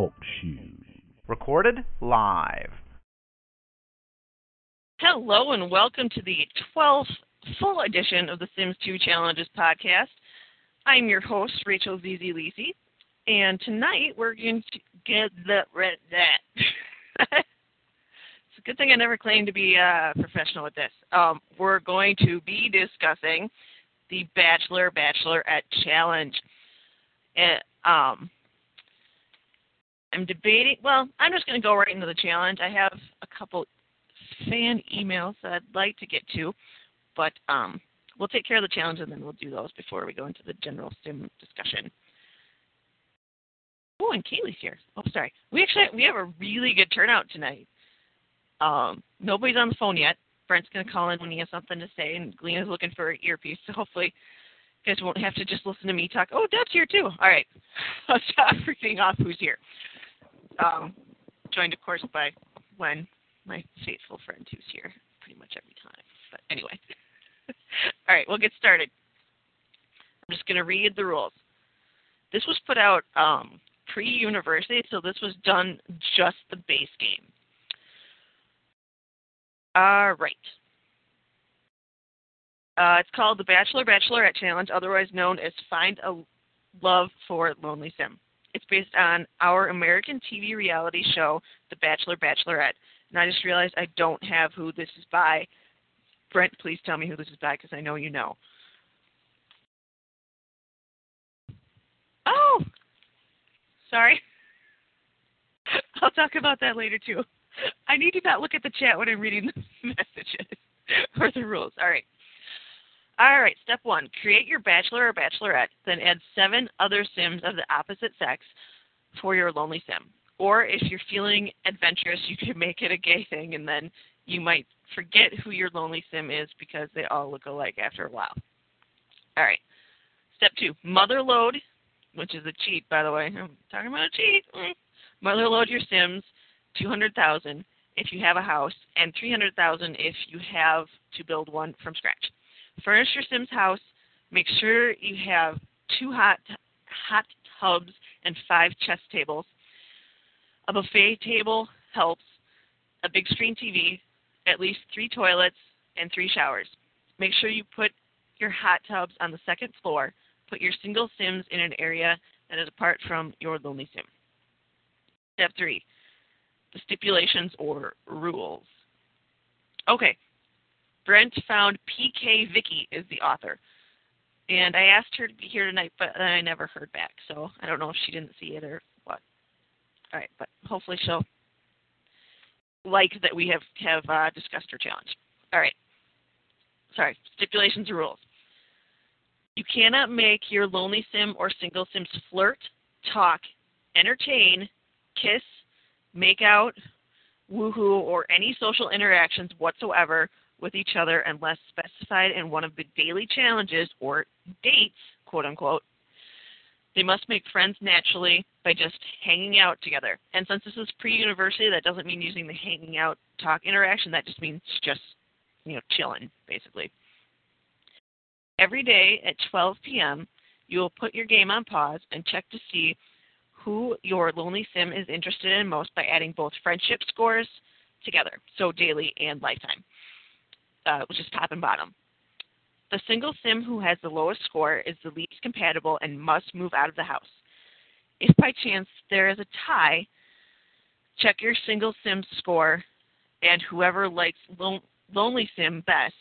Talk Shoes. Recorded live. Hello and welcome to the 12th full edition of the Sims 2 Challenges podcast. I'm your host, Rachel ZZ Lisi, and tonight we're going to get the red that. it's a good thing I never claimed to be a professional at this. Um, we're going to be discussing the Bachelor Bachelorette Challenge. And, um, I'm debating. Well, I'm just going to go right into the challenge. I have a couple fan emails that I'd like to get to, but um, we'll take care of the challenge and then we'll do those before we go into the general sim discussion. Oh, and Kaylee's here. Oh, sorry. We actually we have a really good turnout tonight. Um, nobody's on the phone yet. Brent's going to call in when he has something to say, and Galena's looking for an earpiece. So hopefully, you guys won't have to just listen to me talk. Oh, Deb's here too. All right. I'll stop reading off who's here. Um, joined, of course, by Gwen, my faithful friend who's here pretty much every time. But anyway. All right, we'll get started. I'm just going to read the rules. This was put out um, pre-university, so this was done just the base game. All right. Uh, it's called the Bachelor Bachelorette Challenge, otherwise known as Find a Love for Lonely Sim. It's based on our American TV reality show, The Bachelor Bachelorette. And I just realized I don't have who this is by. Brent, please tell me who this is by because I know you know. Oh, sorry. I'll talk about that later too. I need to not look at the chat when I'm reading the messages or the rules. All right. All right, step one create your bachelor or bachelorette, then add seven other Sims of the opposite sex for your lonely Sim. Or if you're feeling adventurous, you could make it a gay thing, and then you might forget who your lonely Sim is because they all look alike after a while. All right, step two motherlode, which is a cheat, by the way. I'm talking about a cheat. Mm. Motherlode your Sims 200,000 if you have a house, and 300,000 if you have to build one from scratch. Furnish your Sims house. Make sure you have two hot hot tubs and five chess tables. A buffet table helps. A big screen TV, at least three toilets, and three showers. Make sure you put your hot tubs on the second floor. Put your single Sims in an area that is apart from your lonely Sim. Step three, the stipulations or rules. Okay, Brent found P.K. Vicky is the author. And I asked her to be here tonight, but I never heard back. So I don't know if she didn't see it or what. All right, but hopefully she'll like that we have have uh, discussed her challenge. All right. Sorry, stipulations and rules. You cannot make your lonely sim or single sims flirt, talk, entertain, kiss, make out, woohoo, or any social interactions whatsoever with each other unless specified in one of the daily challenges or dates, quote unquote. They must make friends naturally by just hanging out together. And since this is pre university, that doesn't mean using the hanging out talk interaction, that just means just, you know, chilling, basically. Every day at 12 p.m., you will put your game on pause and check to see who your Lonely Sim is interested in most by adding both friendship scores together, so daily and lifetime uh, which is top and bottom. The single sim who has the lowest score is the least compatible and must move out of the house. If by chance there is a tie, check your single sim score, and whoever likes lon- Lonely Sim best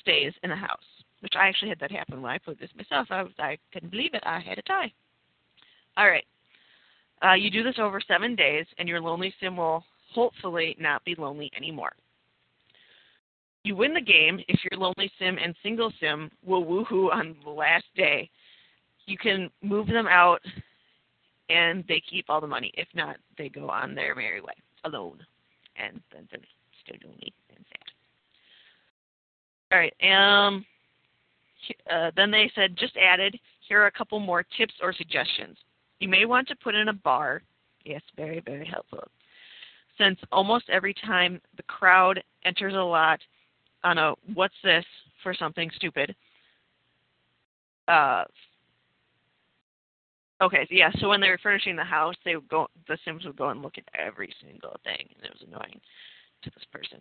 stays in the house. Which I actually had that happen when I played this myself. I was I couldn't believe it. I had a tie. All right. Uh, you do this over seven days, and your Lonely Sim will hopefully not be lonely anymore. You win the game if your lonely sim and single sim will woohoo on the last day. You can move them out and they keep all the money. If not, they go on their merry way alone. And then they're still lonely and sad. All right. Um, uh, then they said, just added, here are a couple more tips or suggestions. You may want to put in a bar. Yes, very, very helpful. Since almost every time the crowd enters a lot, on a what's this for something stupid. Uh, Okay, yeah, so when they were furnishing the house, they would go, the Sims would go and look at every single thing, and it was annoying to this person.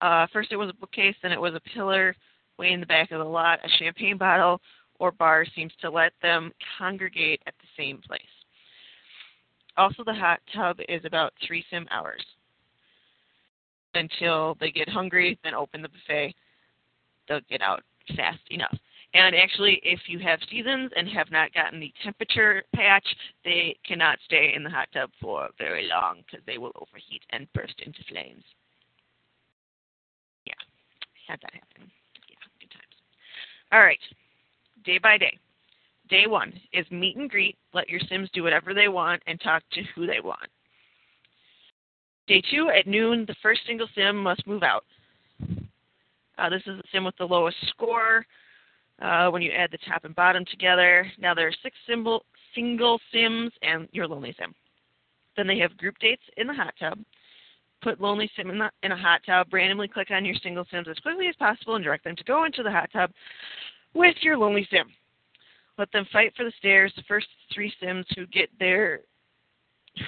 Uh, first it was a bookcase, then it was a pillar way in the back of the lot. A champagne bottle or bar seems to let them congregate at the same place. Also, the hot tub is about three sim hours until they get hungry, then open the buffet. They'll get out fast enough. And actually, if you have seasons and have not gotten the temperature patch, they cannot stay in the hot tub for very long because they will overheat and burst into flames. Yeah, had that happen. Yeah, good times. All right, day by day. Day one is meet and greet. Let your Sims do whatever they want and talk to who they want. Day two, at noon, the first single Sim must move out. Uh, this is the Sim with the lowest score uh, when you add the top and bottom together. Now there are six symbol, single Sims and your Lonely Sim. Then they have group dates in the hot tub. Put Lonely Sim in, the, in a hot tub. Randomly click on your single Sims as quickly as possible and direct them to go into the hot tub with your Lonely Sim. Let them fight for the stairs. The first three Sims who get there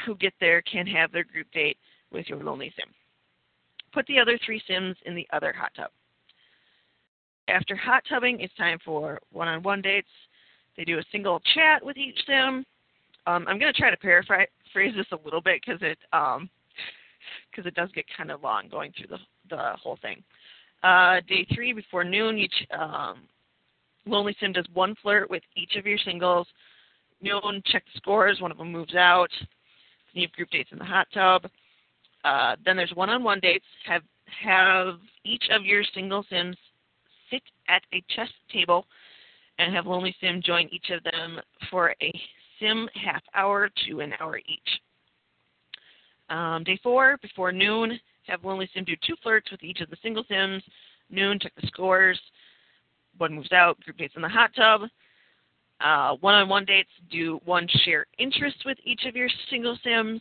who get there can have their group date with your Lonely Sim. Put the other three Sims in the other hot tub. After hot tubbing, it's time for one-on-one dates. They do a single chat with each sim. Um, I'm going to try to paraphrase this a little bit because it um, cause it does get kind of long going through the, the whole thing. Uh, day three, before noon, each um, Lonely Sim does one flirt with each of your singles. Noon, check the scores. One of them moves out. You have group dates in the hot tub. Uh, then there's one-on-one dates. Have have each of your single Sims sit at a chess table and have Lonely Sim join each of them for a sim half hour to an hour each. Um, day four, before noon, have Lonely Sim do two flirts with each of the single Sims. Noon, check the scores. One moves out, group dates in the hot tub. Uh, one-on-one dates, do one share interest with each of your single Sims.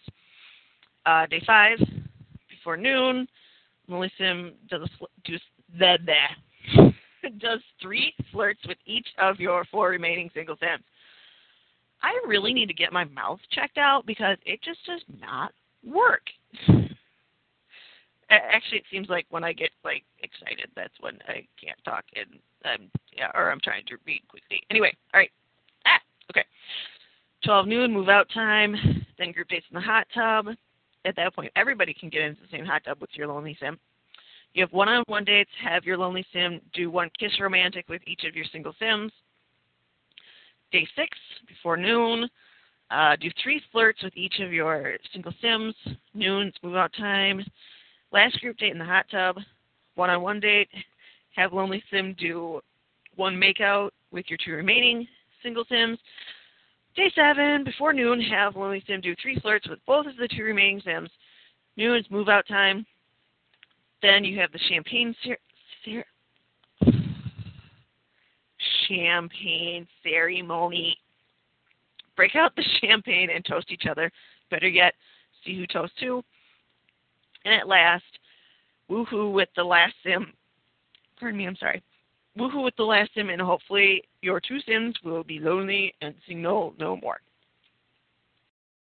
Uh, day five, before noon, Melissa does do the, the does three flirts with each of your four remaining single sims. I really need to get my mouth checked out because it just does not work. Actually, it seems like when I get like excited, that's when I can't talk and um, yeah, or I'm trying to read quickly. Anyway, all right. Ah, okay. 12 noon, move out time. Then group dates in the hot tub. At that point, everybody can get into the same hot tub with your lonely sim. You have one-on-one dates. Have your lonely sim do one kiss romantic with each of your single sims. Day six, before noon, uh, do three flirts with each of your single sims. Noon's move out time. Last group date in the hot tub. One-on-one date. Have lonely sim do one makeout with your two remaining single sims. Day seven, before noon, have sim do three flirts with both of the two remaining sims. Noon's move out time. Then you have the champagne champagne ceremony. Break out the champagne and toast each other. Better yet, see who toasts who. And at last, woohoo with the last sim. Pardon me, I'm sorry. Woohoo with the last sim, and hopefully your two sims will be lonely and sing no no more.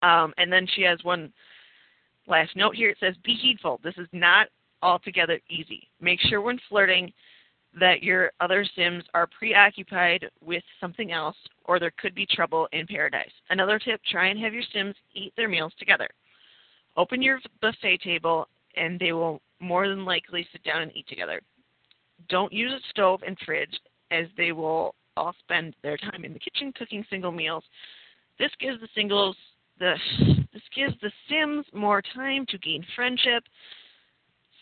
Um, and then she has one last note here. It says, "Be heedful. This is not altogether easy. Make sure when flirting that your other Sims are preoccupied with something else, or there could be trouble in paradise. Another tip try and have your Sims eat their meals together. Open your buffet table, and they will more than likely sit down and eat together. Don't use a stove and fridge, as they will all spend their time in the kitchen cooking single meals. This gives the singles the this gives the Sims more time to gain friendship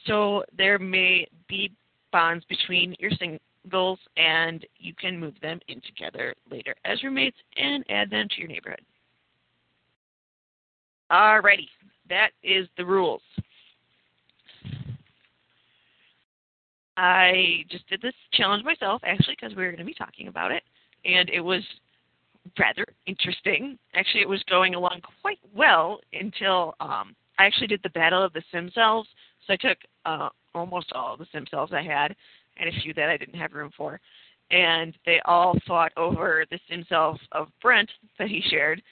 so there may be bonds between your singles and you can move them in together later as roommates and add them to your neighborhood. Alrighty, that is the rules. I just did this challenge myself actually because we were going to be talking about it and it was rather interesting. Actually, it was going along quite well until um, I actually did the Battle of the Sim Selves so I took uh, almost all the sim selves I had, and a few that I didn't have room for, and they all fought over the sim self of Brent that he shared,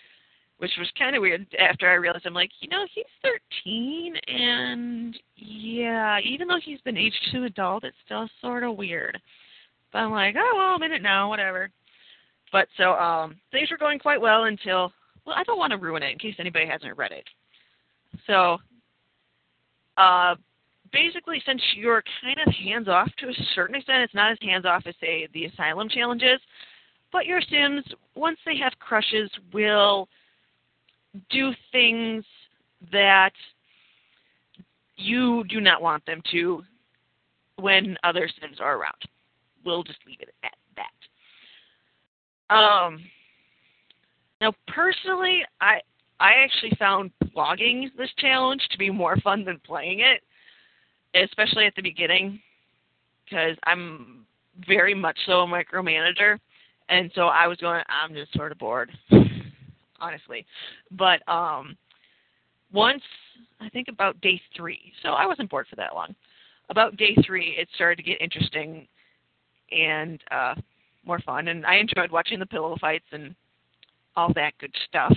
which was kind of weird. After I realized, I'm like, you know, he's 13, and yeah, even though he's been aged to adult, it's still sort of weird. But I'm like, oh well, I'm in it now, whatever. But so um, things were going quite well until, well, I don't want to ruin it in case anybody hasn't read it. So, uh, basically, since you're kind of hands off to a certain extent, it's not as hands off as say the Asylum challenges. But your Sims, once they have crushes, will do things that you do not want them to when other Sims are around. We'll just leave it at that. Um, now, personally, I I actually found blogging this challenge to be more fun than playing it, especially at the beginning, because I'm very much so a micromanager, and so I was going. I'm just sort of bored, honestly. But um, once I think about day three, so I wasn't bored for that long. About day three, it started to get interesting and uh, more fun, and I enjoyed watching the pillow fights and all that good stuff.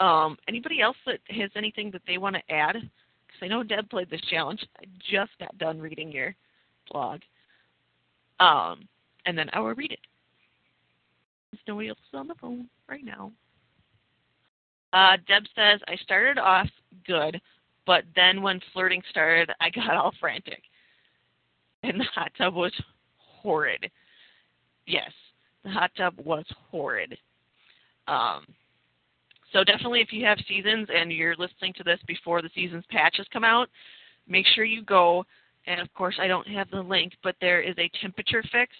Um, anybody else that has anything that they want to add? Because I know Deb played this challenge. I just got done reading your blog. Um, and then I will read it. There's nobody else on the phone right now. Uh, Deb says, I started off good, but then when flirting started, I got all frantic. And the hot tub was horrid. Yes, the hot tub was horrid. Um, so definitely, if you have seasons and you're listening to this before the seasons patches come out, make sure you go. And of course, I don't have the link, but there is a temperature fix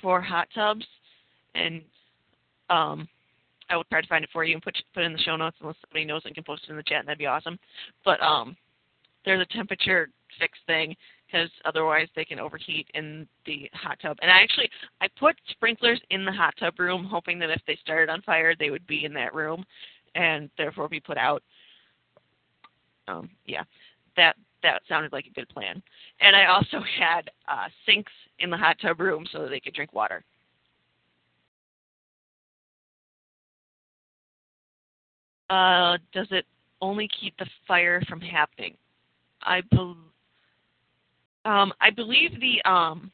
for hot tubs, and um, I will try to find it for you and put put it in the show notes unless somebody knows and can post it in the chat, and that'd be awesome. But um, there's a temperature fix thing because otherwise they can overheat in the hot tub. And I actually I put sprinklers in the hot tub room, hoping that if they started on fire, they would be in that room, and therefore be put out. Um, yeah, that that sounded like a good plan. And I also had uh, sinks in the hot tub room so that they could drink water. Uh, does it only keep the fire from happening? I believe um, I believe the um,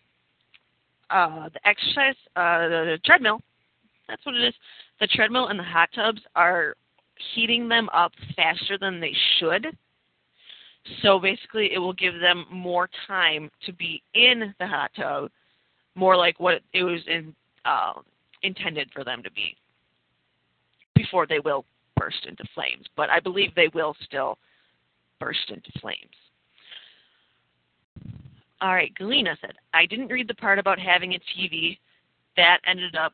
uh, the exercise, uh, the, treadmill, that's what it is. The treadmill and the hot tubs are heating them up faster than they should. So basically, it will give them more time to be in the hot tub, more like what it was in, uh, intended for them to be, before they will burst into flames. But I believe they will still burst into flames. All right, Galena said, I didn't read the part about having a TV. That ended up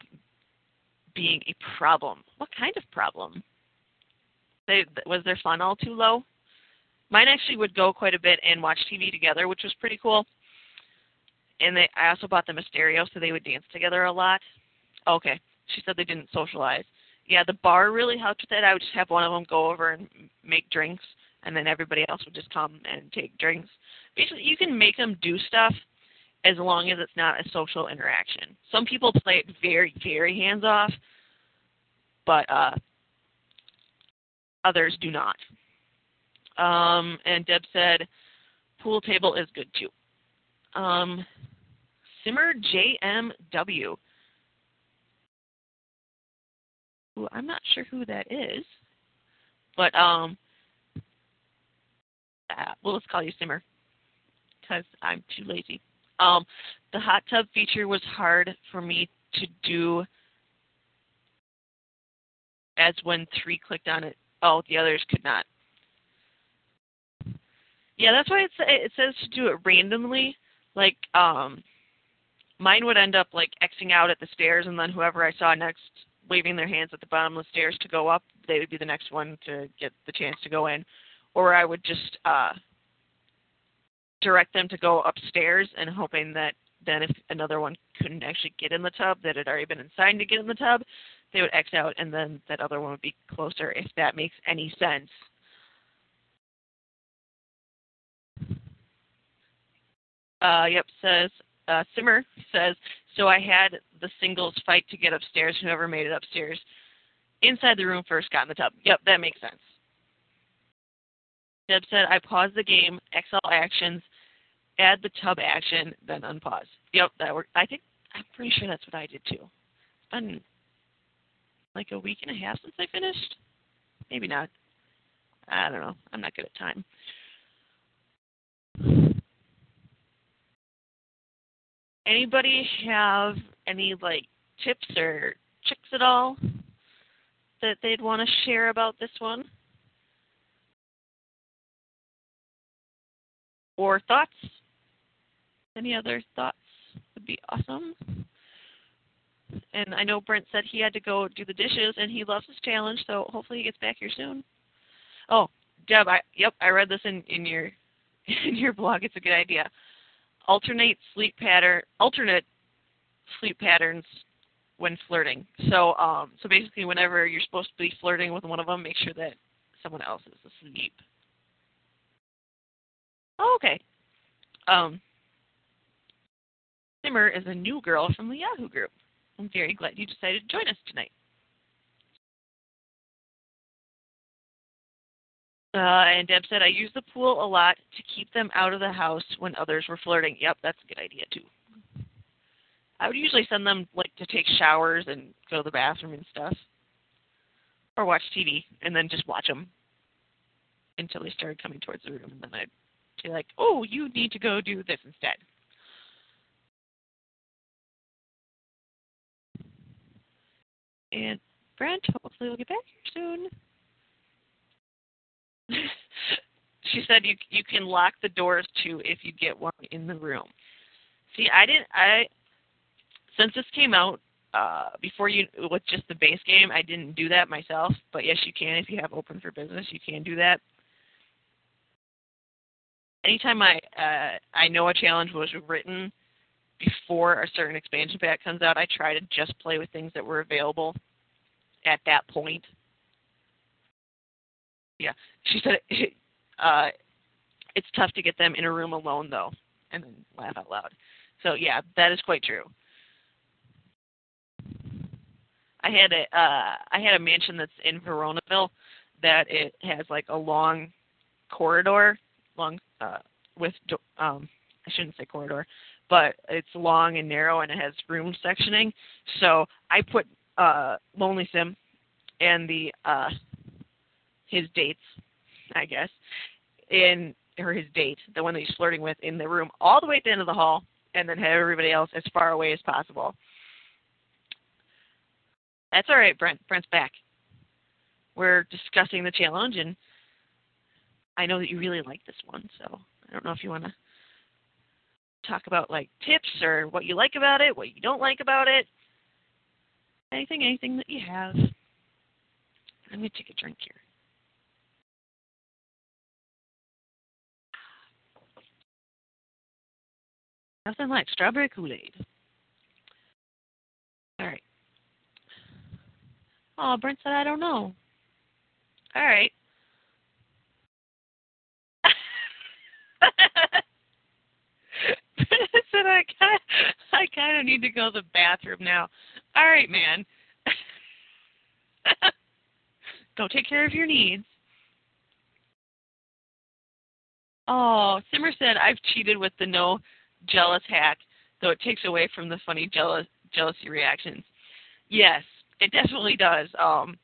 being a problem. What kind of problem? They, was their fun all too low? Mine actually would go quite a bit and watch TV together, which was pretty cool. And they, I also bought them a stereo, so they would dance together a lot. Okay, she said they didn't socialize. Yeah, the bar really helped with that. I would just have one of them go over and make drinks, and then everybody else would just come and take drinks basically you can make them do stuff as long as it's not a social interaction. Some people play it very, very hands off, but uh, others do not. Um, and Deb said, pool table is good too. Um, Simmer JMW. I'm not sure who that is, but um, uh, well, let's call you Simmer because I'm too lazy. Um, the hot tub feature was hard for me to do as when three clicked on it. Oh, the others could not. Yeah, that's why it says to do it randomly. Like, um, mine would end up like Xing out at the stairs, and then whoever I saw next waving their hands at the bottom of the stairs to go up, they would be the next one to get the chance to go in. Or I would just uh, direct them to go upstairs and hoping that then if another one couldn't actually get in the tub that had already been assigned to get in the tub, they would X out and then that other one would be closer if that makes any sense. Uh, yep, says uh, Simmer says, so I had the singles fight to get upstairs. Whoever made it upstairs inside the room first got in the tub. Yep, that makes sense. Deb said, I paused the game, XL actions, add the tub action, then unpause. Yep, that worked. I think, I'm pretty sure that's what I did too. It's been like a week and a half since I finished. Maybe not. I don't know. I'm not good at time. Anybody have any like tips or tricks at all that they'd want to share about this one? Or thoughts? Any other thoughts would be awesome. And I know Brent said he had to go do the dishes and he loves his challenge, so hopefully he gets back here soon. Oh, Deb, I yep, I read this in, in your in your blog. It's a good idea. Alternate sleep pattern alternate sleep patterns when flirting. So um so basically whenever you're supposed to be flirting with one of them, make sure that someone else is asleep. Oh, okay. Um Simmer is a new girl from the Yahoo group. I'm very glad you decided to join us tonight. Uh, and Deb said, I use the pool a lot to keep them out of the house when others were flirting. Yep, that's a good idea too. I would usually send them like to take showers and go to the bathroom and stuff, or watch TV and then just watch them until they started coming towards the room, and then I'd be like, "Oh, you need to go do this instead." And Brent, hopefully we'll get back here soon. she said you you can lock the doors too if you get one in the room. See, I didn't I since this came out uh before you with just the base game, I didn't do that myself, but yes you can if you have open for business, you can do that. Anytime I uh I know a challenge was written before a certain expansion pack comes out, I try to just play with things that were available at that point. Yeah, she said uh, it's tough to get them in a room alone though, and then laugh out loud. So yeah, that is quite true. I had a uh, I had a mansion that's in Veronaville that it has like a long corridor, long uh, with um, I shouldn't say corridor, but it's long and narrow and it has room sectioning. So I put uh, Lonely Sim and the uh, his dates, I guess, in or his date, the one that he's flirting with, in the room all the way at the end of the hall, and then have everybody else as far away as possible. That's all right, Brent. Brent's back. We're discussing the challenge, and I know that you really like this one, so I don't know if you want to talk about like tips or what you like about it, what you don't like about it, anything, anything that you have. Let me take a drink here. Nothing like strawberry Kool-Aid. All right. Oh, Brent said I don't know. All right. said I kind I kind of need to go to the bathroom now. All right, man. go take care of your needs. Oh, Simmer said I've cheated with the no jealous hack, though it takes away from the funny jealous jealousy reactions. Yes, it definitely does. Um,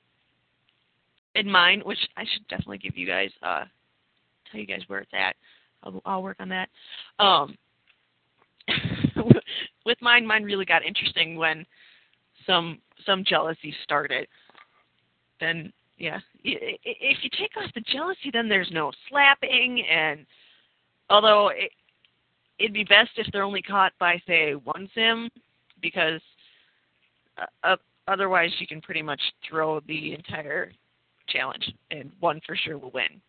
in mine, which I should definitely give you guys, uh, tell you guys where it's at. I'll, I'll work on that. Um, with mine, mine really got interesting when some some jealousy started. Then yeah, if you take off the jealousy, then there's no slapping, and although it, it'd be best if they're only caught by say one sim, because uh, otherwise you can pretty much throw the entire challenge, and one for sure will win.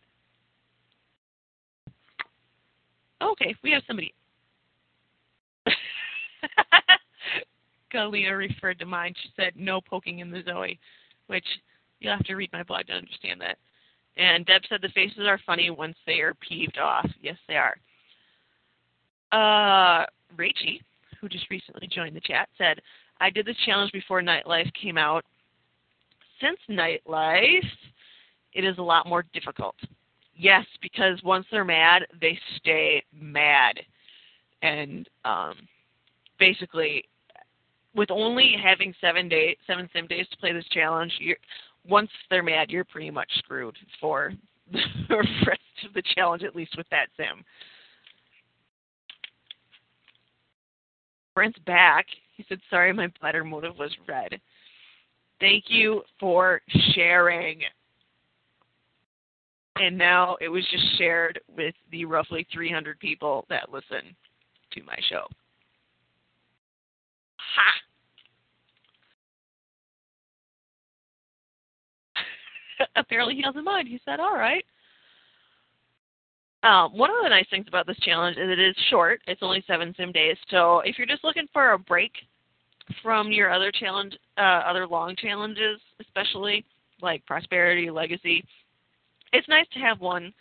Okay, we have somebody. Galena referred to mine. She said no poking in the Zoe, which you'll have to read my blog to understand that. And Deb said the faces are funny once they are peeved off. Yes, they are. Uh, Rachie, who just recently joined the chat, said, I did this challenge before Nightlife came out. Since Nightlife, it is a lot more difficult. Yes, because once they're mad, they stay mad. And um, basically, with only having seven days, seven sim days to play this challenge, you're, once they're mad, you're pretty much screwed for the rest of the challenge, at least with that sim. Brent's back. He said, sorry, my bladder motive was red. Thank you for sharing. And now it was just shared with the roughly 300 people that listen to my show. Ha! Apparently he doesn't mind. He said, all right. Um, one of the nice things about this challenge is it is short. It's only seven sim days. So if you're just looking for a break from your other challenge, uh, other long challenges, especially like prosperity, legacy, it's nice to have one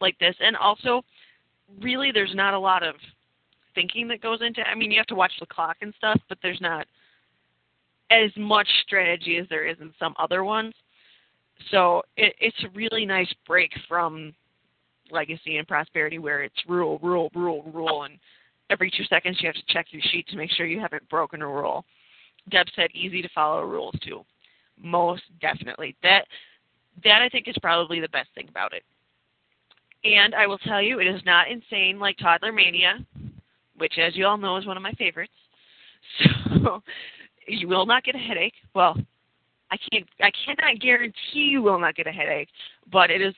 like this. And also, really, there's not a lot of thinking that goes into. I mean, you have to watch the clock and stuff, but there's not as much strategy as there is in some other ones. So it, it's a really nice break from legacy and prosperity where it's rule, rule, rule, rule, and every two seconds you have to check your sheet to make sure you haven't broken a rule. Deb said easy to follow rules too. Most definitely. That that I think is probably the best thing about it. And I will tell you, it is not insane like Toddler Mania, which, as you all know, is one of my favorites. So you will not get a headache. Well, I can't I cannot guarantee you will not get a headache, but it is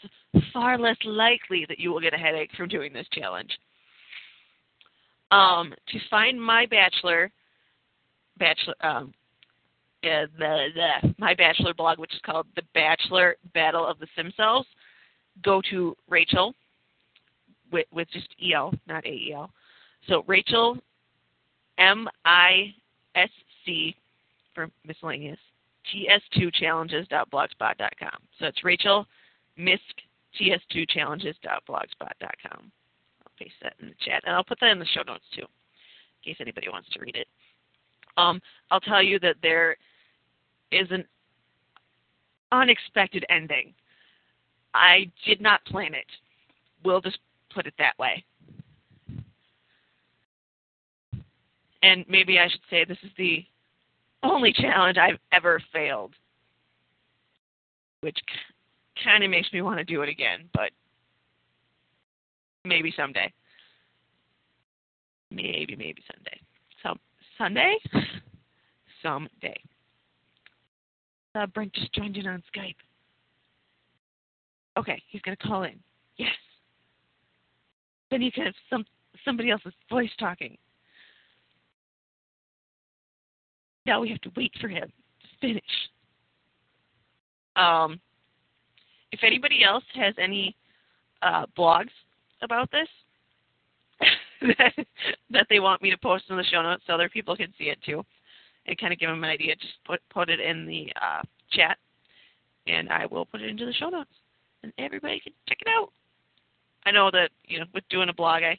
far less likely that you will get a headache from doing this challenge. Um, to find my bachelor bachelor um, uh, the, the my bachelor blog, which is called The Bachelor Battle of the Sim Selves, go to Rachel with with just el, not ael. So Rachel M I S C for miscellaneous ts2challenges.blogspot.com. So it's Rachel Misk ts2challenges.blogspot.com. I'll paste that in the chat, and I'll put that in the show notes too, in case anybody wants to read it. Um, I'll tell you that there is an unexpected ending. I did not plan it. We'll just put it that way. And maybe I should say this is the only challenge I've ever failed, which kind of makes me want to do it again, but maybe someday. Maybe, maybe someday. Some Sunday? someday. Uh, Brent just joined in on Skype. Okay, he's gonna call in. Yes. Then you can have some somebody else's voice talking. Now we have to wait for him to finish. Um, if anybody else has any uh, blogs about this that, they want me to post in the show notes so other people can see it too, and kind of give them an idea, just put put it in the uh, chat, and I will put it into the show notes, and everybody can check it out. I know that you know with doing a blog, I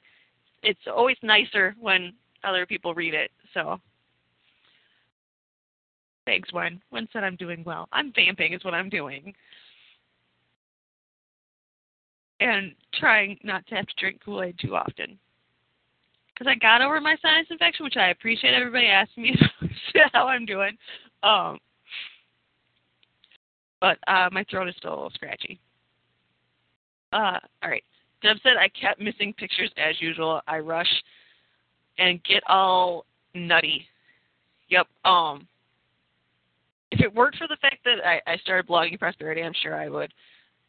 it's always nicer when other people read it. So Thanks, Wen. Wen said I'm doing well. I'm vamping is what I'm doing. And trying not to have to drink Kool-Aid too often. Because I got over my sinus infection, which I appreciate everybody asking me how I'm doing. Um, but uh, my throat is still a little scratchy. Uh, all right. Deb said I kept missing pictures as usual. I rush and get all nutty. Yep. Um, if it weren't for the fact that I, I started blogging prosperity, I'm sure I would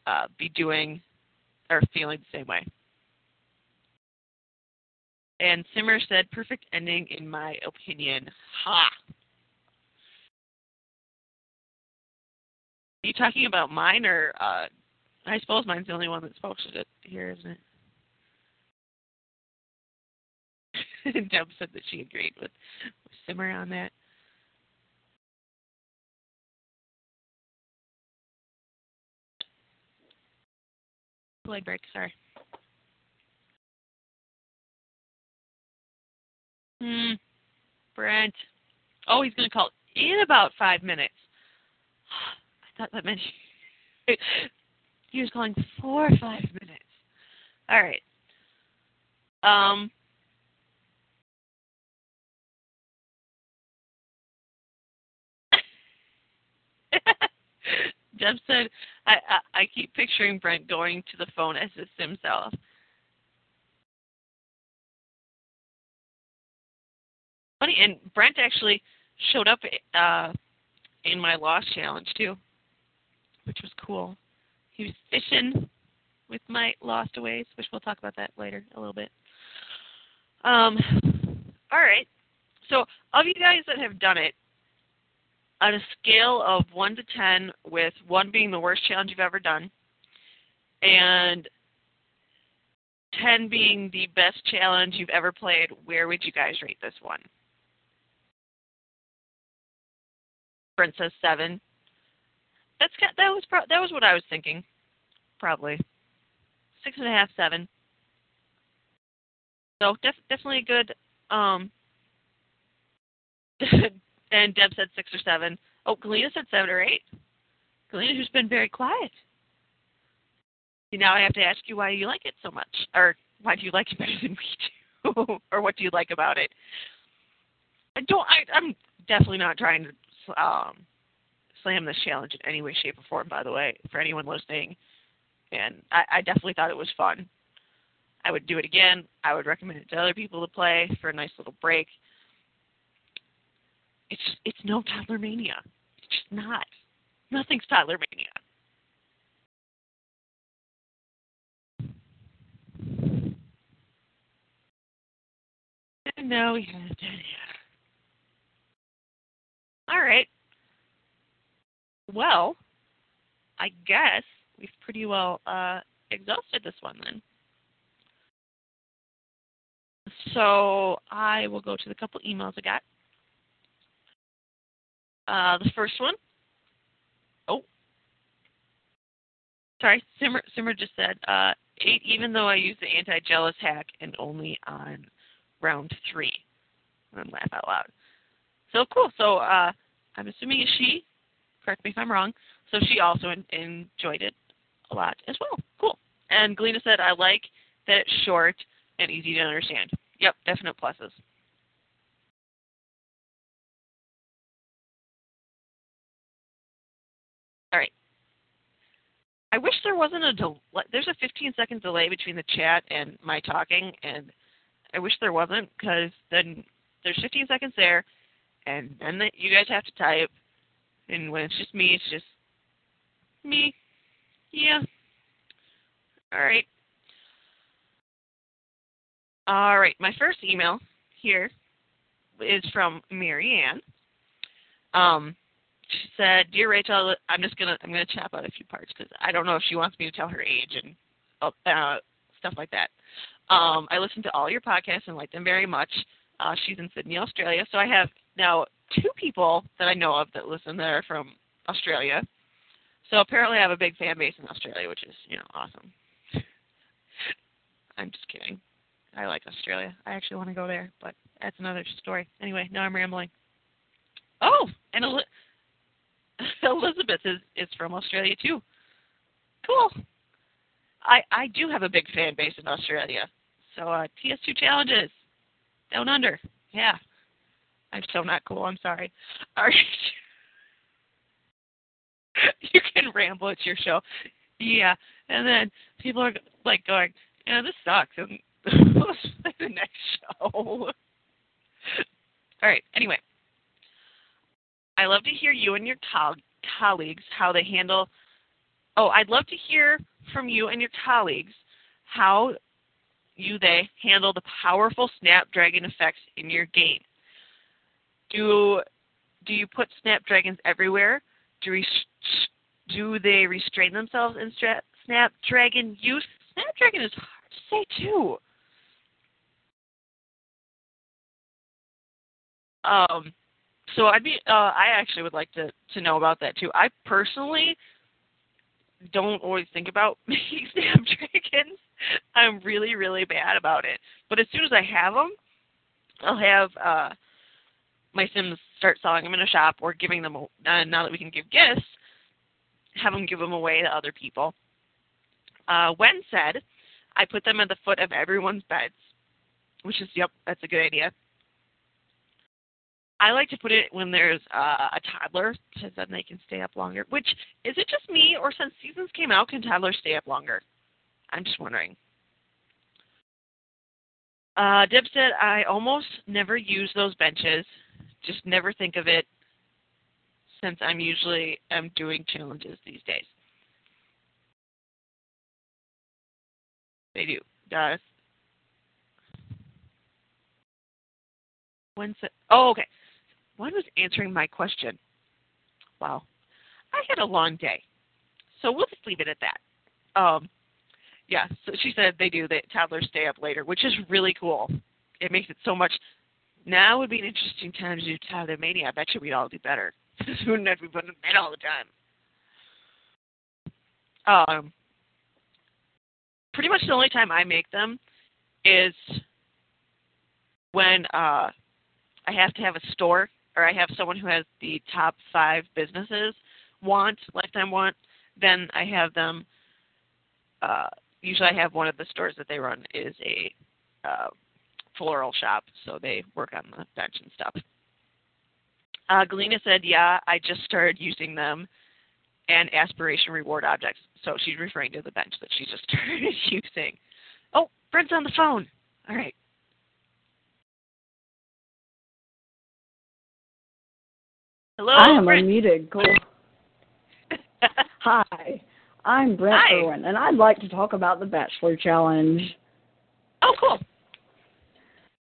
uh, be doing or feeling the same way. And Simmer said, perfect ending in my opinion. Ha! Are you talking about mine or uh, I suppose mine's the only one that's posted it here, isn't it? Deb said that she agreed with, with Simmer on that. Break, sorry. Hmm. Brent. Oh, he's going to call in about five minutes. I thought that meant he was calling for five minutes. All right. Um. Deb said, I, I, I keep picturing Brent going to the phone as his himself. Funny, and Brent actually showed up uh, in my Lost Challenge too, which was cool. He was fishing with my Lost Aways, which we'll talk about that later a little bit. Um, all right. So, of you guys that have done it, on a scale of 1 to 10, with 1 being the worst challenge you've ever done, and 10 being the best challenge you've ever played, where would you guys rate this one? Princess 7. That's that was pro- that was what I was thinking, probably six and a half, seven. So def- definitely a good um, and Deb said six or seven. Oh, Galena said seven or eight. Galena, who's been very quiet. Now I have to ask you why you like it so much, or why do you like it better than we do, or what do you like about it? I don't. I, I'm definitely not trying to um, slam this challenge in any way, shape, or form. By the way, for anyone listening, and I, I definitely thought it was fun. I would do it again. I would recommend it to other people to play for a nice little break it's it's no toddler mania. It's just not. Nothing's toddler mania. Now we have Dania. All right. Well, I guess we've pretty well uh, exhausted this one then. So I will go to the couple emails I got. Uh, the first one. Oh, sorry. Simmer Simmer just said uh, eight. Even though I use the anti-jealous hack and only on round three, and laugh out loud. So cool. So uh, I'm assuming it's she. Correct me if I'm wrong. So she also in, enjoyed it a lot as well. Cool. And Galena said, I like that it's short and easy to understand. Yep, definite pluses. I wish there wasn't a delay. There's a 15 second delay between the chat and my talking, and I wish there wasn't because then there's 15 seconds there, and then the, you guys have to type, and when it's just me, it's just me. Yeah. All right. All right. My first email here is from Marianne. Um, she said, "Dear Rachel, I'm just gonna I'm gonna chop out a few parts because I don't know if she wants me to tell her age and uh, stuff like that. Um, I listen to all your podcasts and like them very much. Uh, she's in Sydney, Australia, so I have now two people that I know of that listen that are from Australia. So apparently, I have a big fan base in Australia, which is you know awesome. I'm just kidding. I like Australia. I actually want to go there, but that's another story. Anyway, now I'm rambling. Oh, and a Elizabeth is is from Australia too. Cool. I I do have a big fan base in Australia. So uh, TS2 challenges down under. Yeah. I'm so not cool. I'm sorry. You can ramble. It's your show. Yeah. And then people are like going, yeah, this sucks. And the next show. All right. Anyway, I love to hear you and your co- colleagues how they handle. Oh, I'd love to hear from you and your colleagues how you they handle the powerful Snapdragon effects in your game. Do do you put Snapdragons everywhere? Do do they restrain themselves in stra- Snapdragon use? Snapdragon is hard to say too. Um, so I'd be uh, I actually would like to to know about that too. I personally don't always think about making snapdragons. I'm really really bad about it. But as soon as I have them, I'll have uh my Sims start selling them in a shop or giving them. Uh, now that we can give gifts, have them give them away to other people. Uh, Wen said, I put them at the foot of everyone's beds, which is yep, that's a good idea. I like to put it when there's uh, a toddler because then they can stay up longer. Which is it just me, or since seasons came out, can toddlers stay up longer? I'm just wondering. Uh, Deb said I almost never use those benches. Just never think of it since I'm usually am doing challenges these days. They do. Uh, when's it? Oh, okay. One was answering my question. Wow. I had a long day. So we'll just leave it at that. Um, yeah, so she said they do. That toddlers stay up later, which is really cool. It makes it so much. Now would be an interesting time to do Toddler Mania. I bet you we'd all do better. we wouldn't have put in bed all the time. Um, pretty much the only time I make them is when uh, I have to have a store or I have someone who has the top five businesses want, lifetime want, then I have them. Uh, usually, I have one of the stores that they run is a uh, floral shop, so they work on the bench and stuff. Uh, Galena said, "Yeah, I just started using them and aspiration reward objects." So she's referring to the bench that she just started using. Oh, Brent's on the phone. All right. Hello, I am Brent. unmuted. Cool. Hi, I'm Brent Hi. Irwin, and I'd like to talk about the Bachelor Challenge. oh, cool.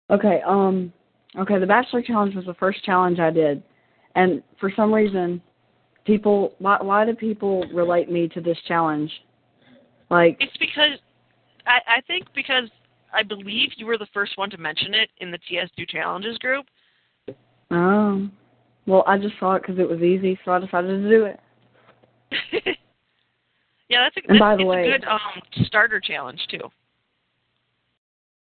Okay, um, okay, the Bachelor Challenge was the first challenge I did, and for some reason, people, why, why do people relate me to this challenge? Like, It's because I, I think because I believe you were the first one to mention it in the TS2 Challenges group. oh, well, I just saw it because it was easy, so I decided to do it. yeah, that's a, And that's, by the it's way- a good um, starter challenge too.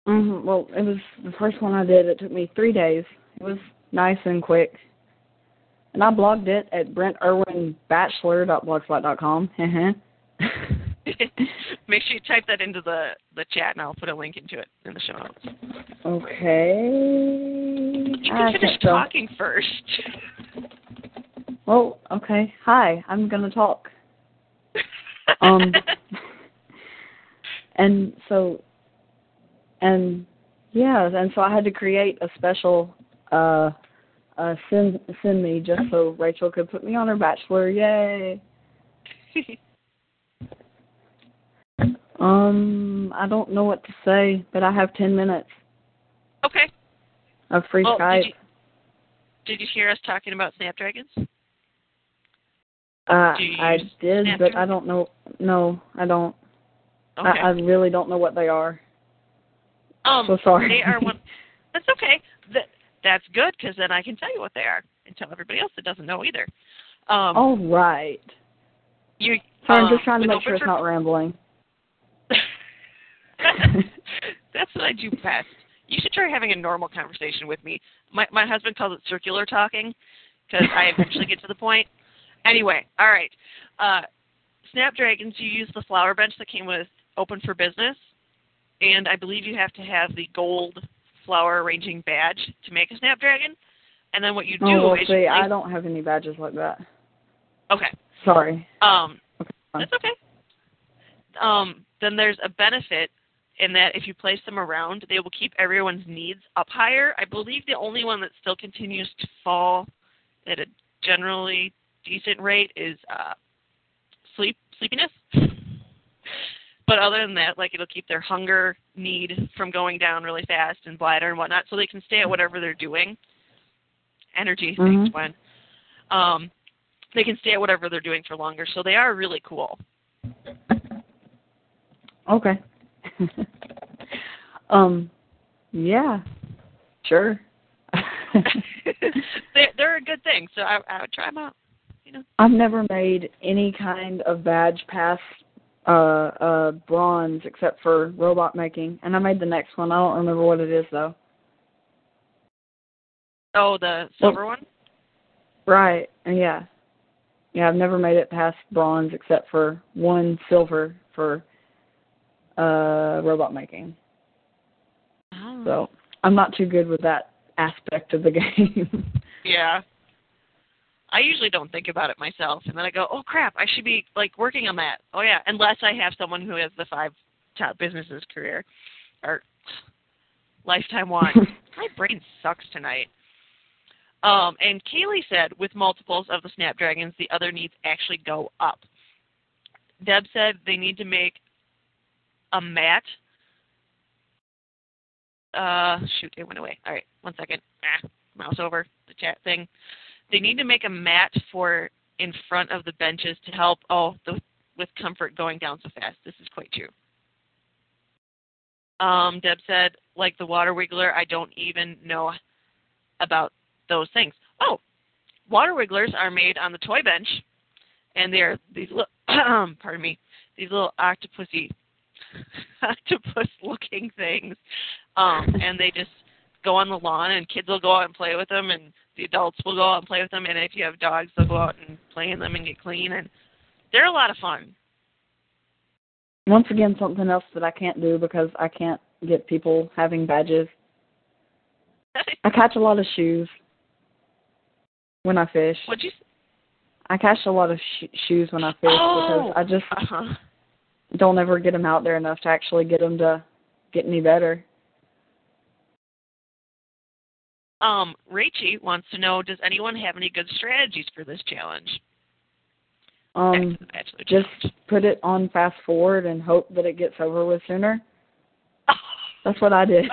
hmm Well, it was the first one I did. It took me three days. It was nice and quick. And I blogged it at brentirwinbachelor.blogspot.com. Make sure you type that into the the chat, and I'll put a link into it in the show notes. okay. You I can finish can't tell. talking first. Oh, okay. Hi, I'm going to talk. Um, And so, and yeah, and so I had to create a special uh uh send send me just so Rachel could put me on her bachelor. Yay. Um, I don't know what to say, but I have ten minutes okay. of free Well, Skype. did you, did you hear us talking about Snapdragons? uh, I did, but I don't know. No, I don't. Okay. I, I really don't know what they are. um, so sorry. They are one. That's okay. That that's good because then I can tell you what they are and tell everybody else that doesn't know either. Um, All right. you. Sorry, I'm um, just trying to make sure it's not rambling. That's what I do best. You should try having a normal conversation with me. My my husband calls it circular talking because I eventually get to the point. Anyway, all right. Uh, Snapdragons, you use the flower bench that came with Open for Business, and I believe you have to have the gold flower arranging badge to make a Snapdragon. And then what you do oh, well, is you see, I don't have any badges like that. okay. Sorry. Um, Okay. fine. That's okay. Um, then there's a benefit in that if you place them around, they will keep everyone's needs up higher. I believe the only one that still continues to fall at a generally decent rate is uh, sleep sleepiness. But other than that, like it'll keep their hunger need from going down really fast and bladder and whatnot, so they can stay at whatever they're doing. Energy, Mhm. thanks, Gwen. Um, they can stay at whatever they're doing for longer, so they are really cool. Okay. um, yeah, sure. they're, they're a good thing, so I, I would try them out. You know. I've never made any kind of badge past uh uh bronze except for robot making, and I made the next one. I don't remember what it is though. Oh, the silver one. Right. Yeah. Yeah, I've never made it past bronze except for one silver for uh robot making. Oh. So I'm not too good with that aspect of the game. Yeah. I usually don't think about it myself, and then I go, "Oh crap, I should be like working on that." Oh yeah, unless I have someone who has the five top businesses career or lifetime one. My brain sucks tonight. Um, and Kaylee said, with multiples of the Snapdragons, the other needs actually go up. Deb said they need to make a mat. Uh, shoot, it went away. All right, one second. Ah, mouse over the chat thing. They need to make a mat for in front of the benches to help. Oh, the, with comfort going down so fast. This is quite true. Um, Deb said, like the water wiggler, I don't even know about those things. Oh, water wigglers are made on the toy bench, and they're these little, pardon me, these little octopusy, octopus-looking things, um, and they just go on the lawn, and kids will go out and play with them, and the adults will go out and play with them, and if you have dogs, they'll go out and play in them and get clean, and they're a lot of fun. Once again, something else that I can't do because I can't get people having badges. I catch a lot of shoes when I fish. What'd you? I catch a lot of sh- shoes when I fish Oh. because I just Uh-huh. Don't ever get them out there enough to actually get them to get any better. Um, Rachie wants to know, does anyone have any good strategies for this challenge? Um, Back to the Bachelor just challenge. put it on fast forward and hope that it gets over with sooner. That's what I did.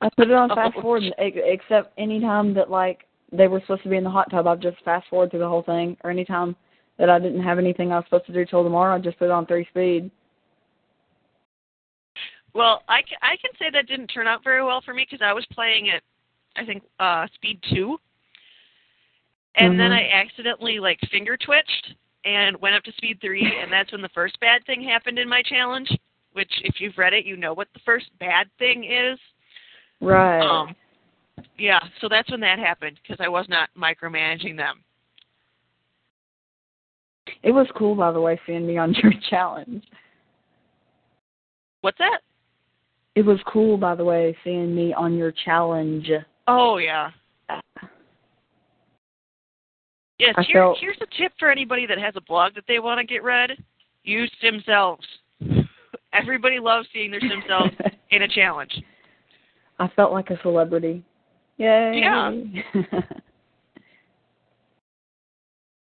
I put it on fast Oh. forward, except any time that like they were supposed to be in the hot tub, I've just fast forward through the whole thing. Or any time that I didn't have anything I was supposed to do till tomorrow, I'd just put it on three speed. Well, I can, I can say that didn't turn out very well for me because I was playing at, I think, uh, speed two, and then Mhm. I accidentally like finger twitched and went up to speed three, and that's when the first bad thing happened in my challenge. Which, if you've read it, you know what the first bad thing is. Right. Um, yeah, so that's when that happened because I was not micromanaging them. It was cool, by the way, seeing me on your challenge. What's that? It was cool, by the way, seeing me on your challenge. Oh yeah. Yes, I here, felt- here's a tip for anybody that has a blog that they want to get read. Use sim selves. Everybody loves seeing their sim selves in a challenge. I felt like a celebrity. Yay. Yeah.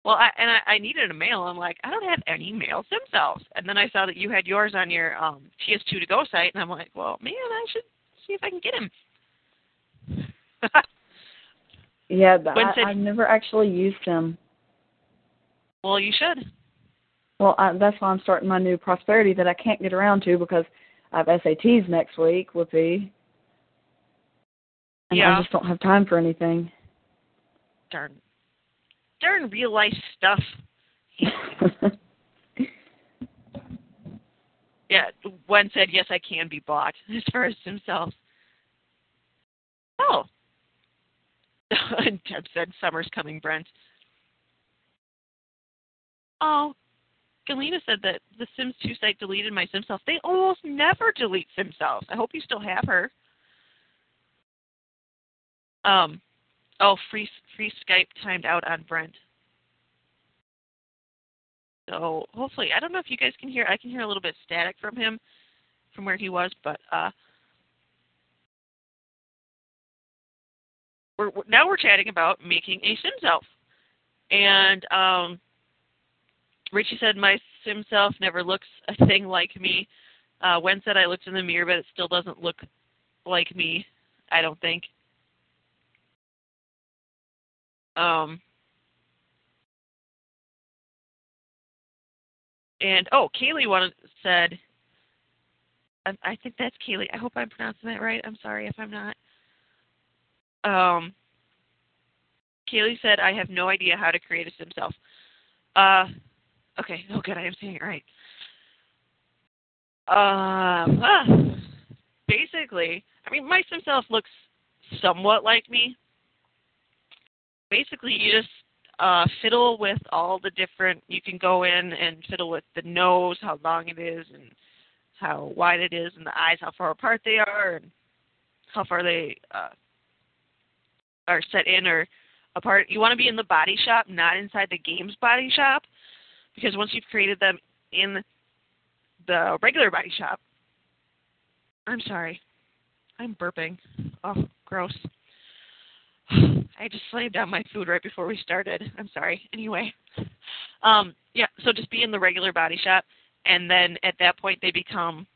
Well, I, and I, I needed a mail. I'm like, I don't have any male sim selves. And then I saw that you had yours on your um, TS2 to go site, and I'm like, well, man, I should see if I can get him. yeah, but I, said- I've never actually used him. well, you should. Well, I, that's why I'm starting my new prosperity that I can't get around to because I have SATs next week. Whoopee. And Yeah. I just don't have time for anything. Darn, darn real life stuff. Yeah, Gwen said yes, I can be bought as far as sim selves. Oh. and Deb said summer's coming, Brent. Oh. Galena said that the Sims 2 site deleted my SimSelf. They almost never delete SimSelf. I hope you still have her. Um, oh, free free Skype timed out on Brent. So hopefully, I don't know if you guys can hear. I can hear a little bit static from him, from where he was, but uh, we're now we're chatting about making a sim self, and um, Richie said my sim self never looks a thing like me. Uh, Wen said I looked in the mirror, but it still doesn't look like me. I don't think. Um, and oh, Kaylee wanted said. I, I think that's Kaylee. I hope I'm pronouncing that right. I'm sorry if I'm not. Um, Kaylee said, "I have no idea how to create a sim self." Uh, okay. Oh, good. I am saying it right. Um, ah, basically, I mean, my sim self looks somewhat like me. Basically, you just uh, fiddle with all the different. You can go in and fiddle with the nose, how long it is, and how wide it is, and the eyes, how far apart they are, and how far they uh, are set in or apart. You want to be in the body shop, not inside the game's body shop, because once you've created them in the regular body shop, I'm sorry, I'm burping. Oh, gross. I just slammed down my food right before we started. I'm sorry. Anyway, um, yeah. So just be in the regular body shop, and then at that point they become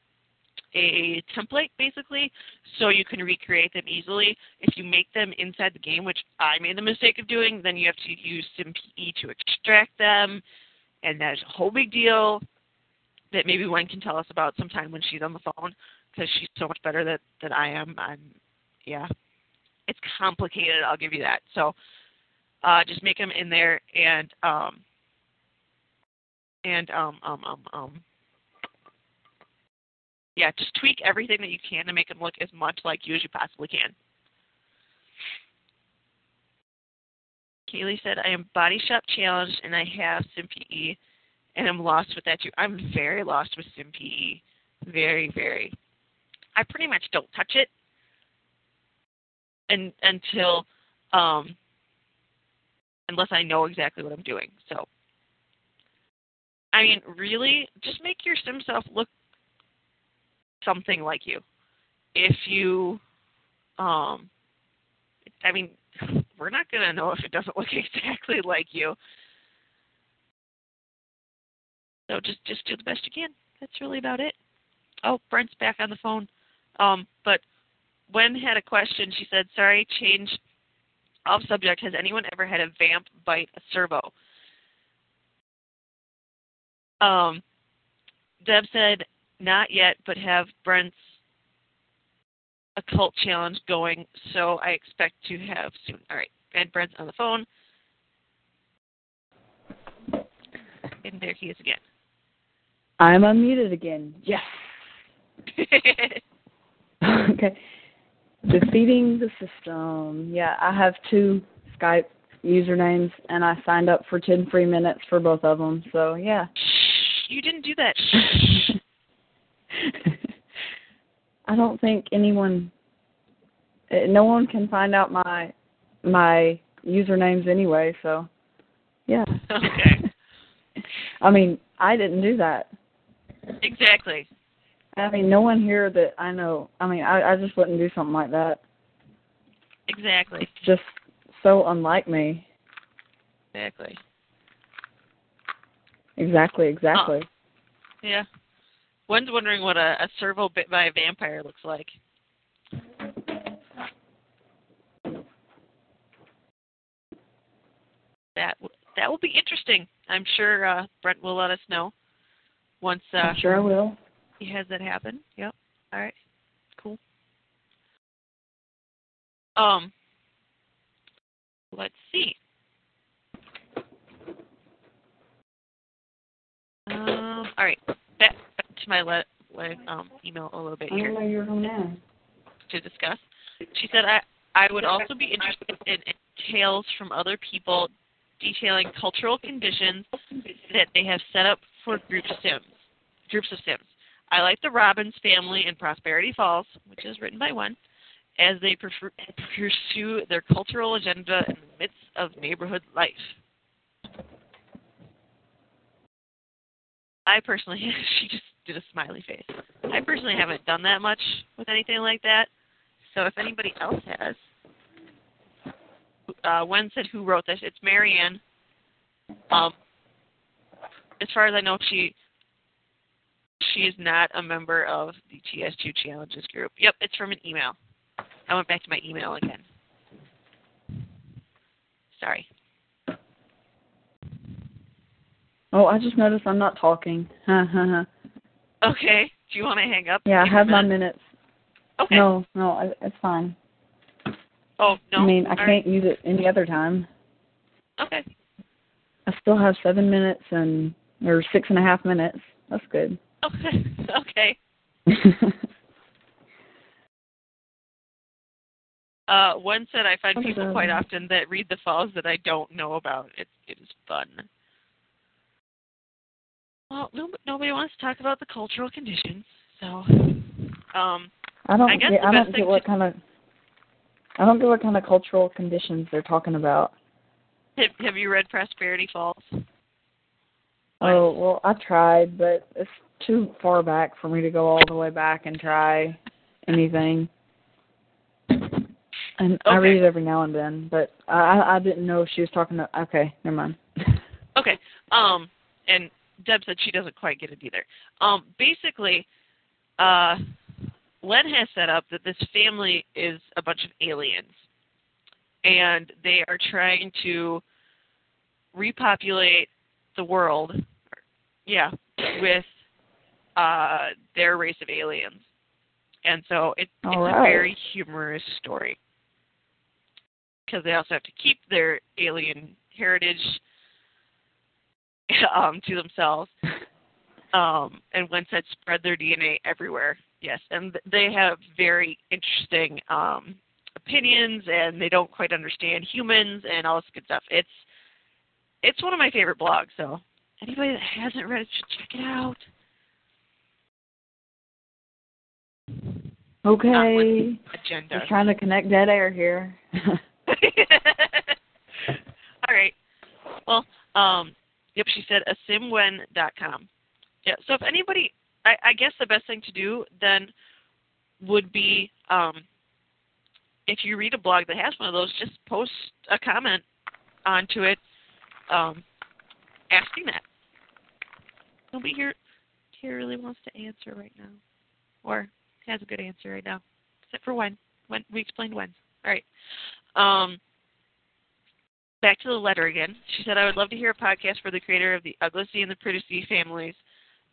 a template basically, so you can recreate them easily. If you make them inside the game, which I made the mistake of doing, then you have to use SimPE to extract them, and that's a whole big deal that maybe Wen can tell us about sometime when she's on the phone because she's so much better that than I am. I'm yeah, it's complicated. I'll give you that. So uh, just make them in there and um, and um, um, um, um, yeah, just tweak everything that you can to make them look as much like you as you possibly can. Kaylee said, I am body shop challenged and I have SimPE and I'm lost with that too. I'm very lost with SimPE. Very, very. I pretty much don't touch it and until um unless I know exactly what I'm doing. So I mean, really, just make your sim self look something like you. If you, um, I mean, we're not gonna know if it doesn't look exactly like you. So just just do the best you can. That's really about it. Oh, Brent's back on the phone. Um, but Wen had a question. She said, "Sorry, change off subject. Has anyone ever had a vamp bite a servo?" Um, Deb said, not yet, but have Brent's occult challenge going, so I expect to have soon. All right, and Brent's on the phone. And there he is again. I'm unmuted again. Yes. okay. Defeating the system. Yeah, I have two Skype usernames, and I signed up for 10 free minutes for both of them. So, yeah. Shh, you didn't do that. I don't think anyone, eh, no one can find out my my usernames anyway. So, yeah. Okay. I mean, I didn't do that. Exactly. I mean, no one here that I know. I mean, I I just wouldn't do something like that. Exactly. It's just so unlike me. Exactly. Exactly. Exactly. Oh. Yeah. Wen's wondering what a, a servo bit by a vampire looks like. That that will be interesting. I'm sure uh, Brent will let us know once. Uh, I'm sure I will. He has that happen. Yep. All right. Cool. Um. Let's see. Um. All right. Back, back to my let, let um email a little bit I here don't know you're home now. to discuss. She said, I, I would also be interested in, in tales from other people detailing cultural conditions that they have set up for group sims, groups of sims. I like the Robbins family in Prosperity Falls, which is written by Wen, as they prefer, pursue their cultural agenda in the midst of neighborhood life. I personally, she just did a smiley face. I personally haven't done that much with anything like that. So if anybody else has, uh, Wen said who wrote this. It's Marianne. Um, as far as I know, she she is not a member of the TS2 Challenges group. Yep, it's from an email. I went back to my email again. Sorry. Oh, I just noticed I'm not talking. Ha ha ha. Okay. Do you want to hang up? Yeah, I have my minutes. Okay. No, no, I, it's fine. Oh no. I mean, I All can't right. use it any other time. Okay. I still have seven minutes and or six and a half minutes. That's good. Okay. Uh, Wen said I find people quite often that read the falls that I don't know about. It it is fun. Well, no, nobody wants to talk about the cultural conditions, so um, I don't I guess get, I don't get what to- kind of I don't get what kind of cultural conditions they're talking about. have, have you read Prosperity Falls? Oh well, I tried, but it's too far back for me to go all the way back and try anything. And I read it every now and then, but I I didn't know if she was talking to. Okay, never mind. Okay. Um, and Deb said she doesn't quite get it either. Um, basically, uh, Len has set up that this family is a bunch of aliens, and they are trying to repopulate the world. Yeah, with uh, their race of aliens, and so it, it's All a very humorous story because they also have to keep their alien heritage um, to themselves. Um, and Wen said spread their DNA everywhere. Yes, and they have very interesting um, opinions, and they don't quite understand humans and all this good stuff. It's it's one of my favorite blogs. So anybody that hasn't read it should check it out. Okay, Agenda. just trying to connect dead air here. All right. Well, um, yep, she said asimwen.com. Yeah, so if anybody, I, I guess the best thing to do then would be um, if you read a blog that has one of those, just post a comment onto it um, asking that. Nobody here, here really wants to answer right now or has a good answer right now, except for Wen. When we explained when. All right. Um, back to the letter again. She said, I would love to hear a podcast for the creator of the Ugly and the Pretty families.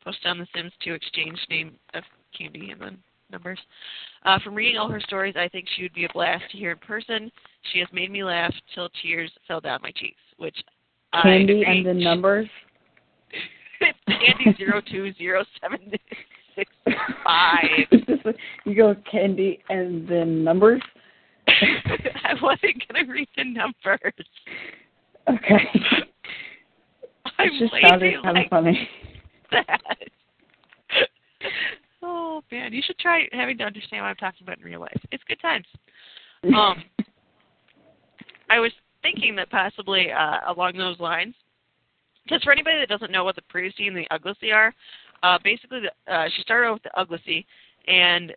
Post on The Sims 2 Exchange name of candy and then numbers. Uh, from reading all her stories, I think she would be a blast to hear in person. She has made me laugh till tears fell down my cheeks, which Candy I and the numbers. Candy zero two zero seven six five. you go candy and then numbers. I wasn't gonna read the numbers. Okay. I'm it just lazy sounded kind like of funny. that. oh man, you should try having to understand what I'm talking about in real life. It's good times. Um, I was thinking that possibly uh, along those lines, because for anybody that doesn't know what the Pretty and the Ugly are, uh, basically the, uh, she started out with the Ugly, and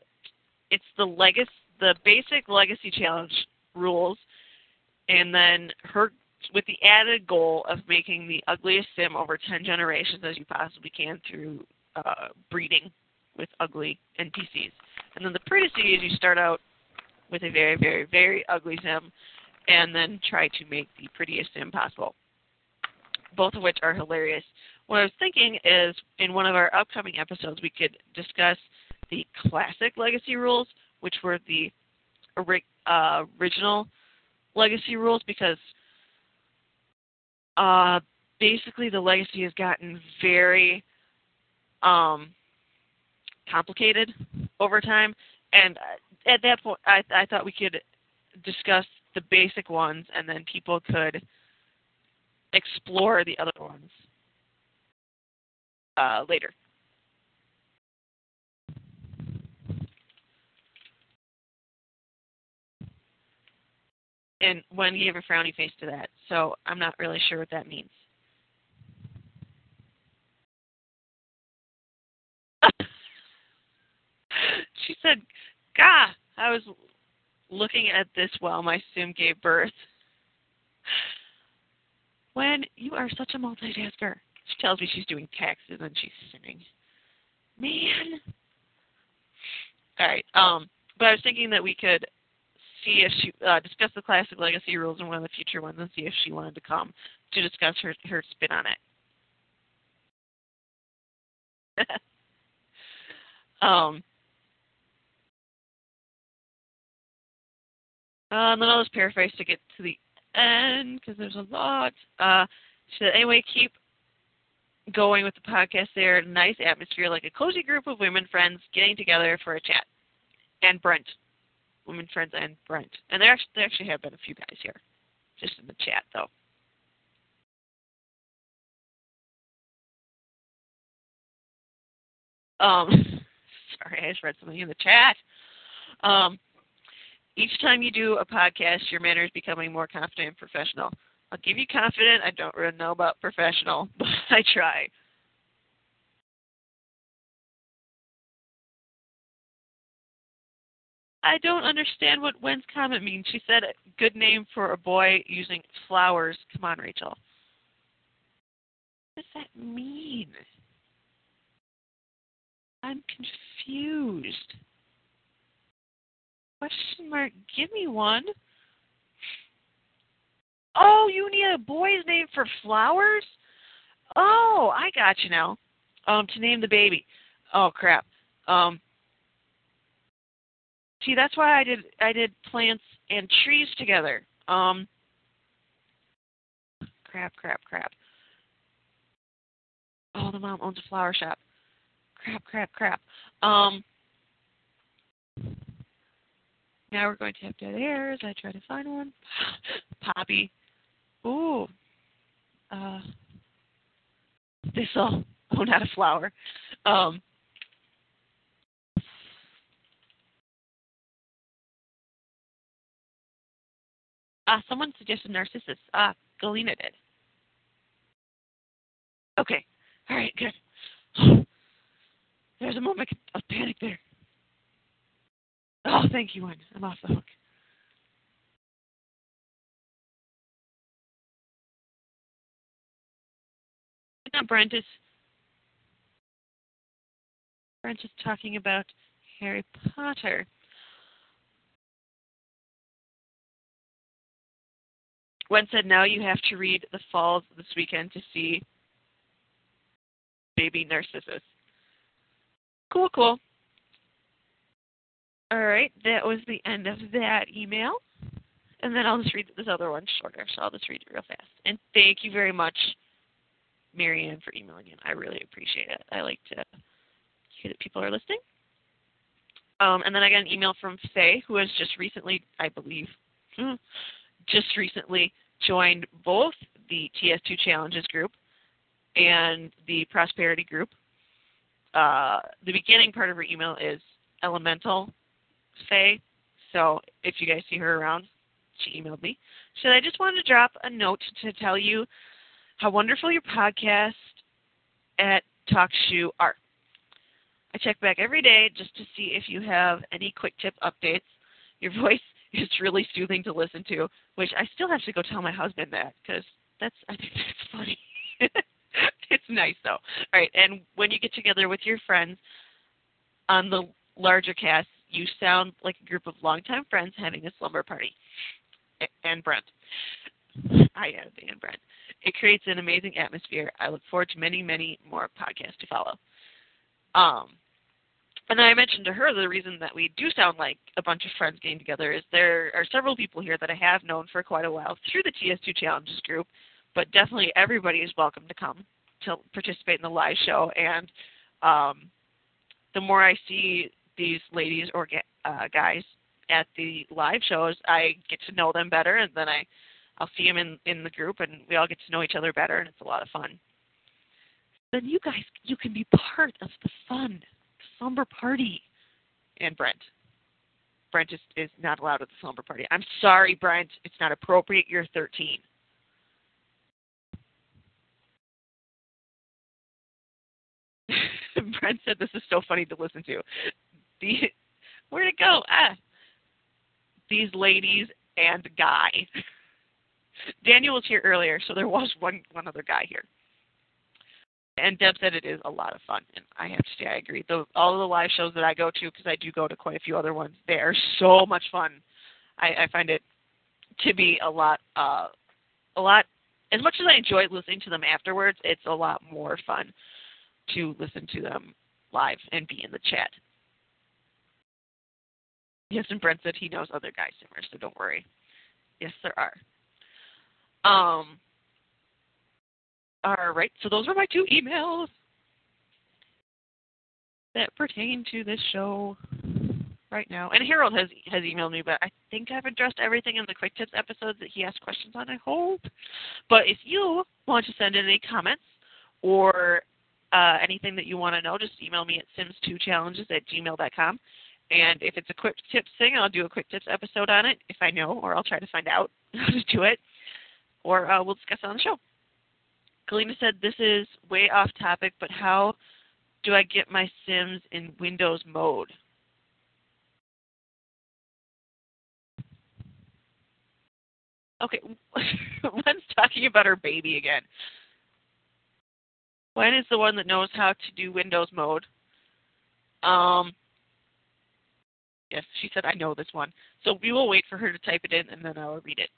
it's the legacy, the basic legacy challenge rules, and then her with the added goal of making the ugliest sim over 10 generations as you possibly can through uh, breeding with ugly NPCs. And then the pretty is you start out with a very, very, very ugly sim and then try to make the prettiest sim possible. Both of which are hilarious. What I was thinking is in one of our upcoming episodes, we could discuss the classic legacy rules, which were the uh, original legacy rules, because uh, basically the legacy has gotten very um, complicated over time. And uh, at that point, I, I thought we could discuss the basic ones, and then people could explore the other ones uh, later. And Wen gave a frowny face to that, so I'm not really sure what that means. she said, Gah, I was looking at this while my sim gave birth. Wen you are such a multitasker. She tells me she's doing taxes and she's simming. Man. All right. Um, but I was thinking that we could see if she uh, discuss the classic legacy rules in one of the future ones and see if she wanted to come to discuss her her spin on it. um, uh, and then I'll just paraphrase to get to the end because there's a lot. Uh, she said, anyway, keep going with the podcast there. Nice atmosphere, like a cozy group of women friends getting together for a chat. And Brent. women friends and Brent. And there actually there actually have been a few guys here, just in the chat though. Um, sorry, I just read something in the chat. Um, each time you do a podcast, your manner is becoming more confident and professional. I'll give you confident. I don't really know about professional, but I try. I don't understand what Wen's comment means. She said, good name for a boy using flowers. Come on, Rachel. What does that mean? I'm confused. Question mark. Give me one. Oh, you need a boy's name for flowers? Oh, I got you now. Um, to name the baby. Oh crap. Um, see, that's why I did I did plants and trees together. Um, crap, crap, crap. Oh, the mom owns a flower shop. Crap, crap, crap. Um, now we're going to have dead air as I try to find one. Poppy. Ooh. Uh, thistle. Oh, not a flower. Um, ah, someone suggested narcissus. Ah, Galena did. Okay. All right, good. There's a moment of panic there. Oh, thank you, Wen. I'm off the hook. Brent is Brent is talking about Harry Potter. Wen said now you have to read The Falls this weekend to see Baby Narcissus. Cool, cool. All right, that was the end of that email. And then I'll just read this other one shorter, so I'll just read it real fast. And thank you very much, Marianne, for emailing in. I really appreciate it. I like to hear that people are listening. Um, and then I got an email from Faye, who has just recently, I believe, just recently joined both the TS2 Challenges group and the Prosperity group. Uh, the beginning part of her email is elemental Faye. So if you guys see her around, she emailed me. She said, I just wanted to drop a note to tell you how wonderful your podcast at TalkShoe are. I check back every day just to see if you have any quick tip updates. Your voice is really soothing to listen to, which I still have to go tell my husband that because that's I think that's funny. it's nice though. All right, and when you get together with your friends on the larger cast, you sound like a group of longtime friends having a slumber party. And Brent. I added and Brent. It creates an amazing atmosphere. I look forward to many, many more podcasts to follow. Um, and I mentioned to her the reason that we do sound like a bunch of friends getting together is there are several people here that I have known for quite a while through the TS2 Challenges group, but definitely everybody is welcome to come to participate in the live show. And um, the more I see these ladies or uh, guys at the live shows, I get to know them better, and then I I'll see them in in the group, and we all get to know each other better, and it's a lot of fun. Then you guys, you can be part of the fun, the slumber party. And Brent, Brent is is not allowed at the slumber party. I'm sorry, Brent, it's not appropriate. You're 13. Brent said this is so funny to listen to the where'd it go? Ah, these ladies and guy. Daniel was here earlier, so there was one one other guy here. And Deb said it is a lot of fun, and I have to say I agree. The, all of the live shows that I go to, because I do go to quite a few other ones, they are so much fun. I, I find it to be a lot, uh, a lot. As much as I enjoy listening to them afterwards, it's a lot more fun to listen to them live and be in the chat. Yes, and Brent said he knows other guy singers, so don't worry. Yes, there are. Um. All right, so those are my two emails that pertain to this show right now. And Harold has has emailed me, but I think I've addressed everything in the quick tips episode that he asked questions on. I hope. But if you want to send in any comments or uh, anything that you want to know, just email me at sims2challenges at gmail.com. And if it's a quick tips thing, I'll do a quick tips episode on it if I know, or I'll try to find out how to do it, or uh, we'll discuss it on the show. Galena said this is way off topic, but how do I get my Sims in Windows mode? Okay, Wen's talking about her baby again. Wen is the one that knows how to do Windows mode. Um, yes, she said, I know this one. So we will wait for her to type it in and then I will read it.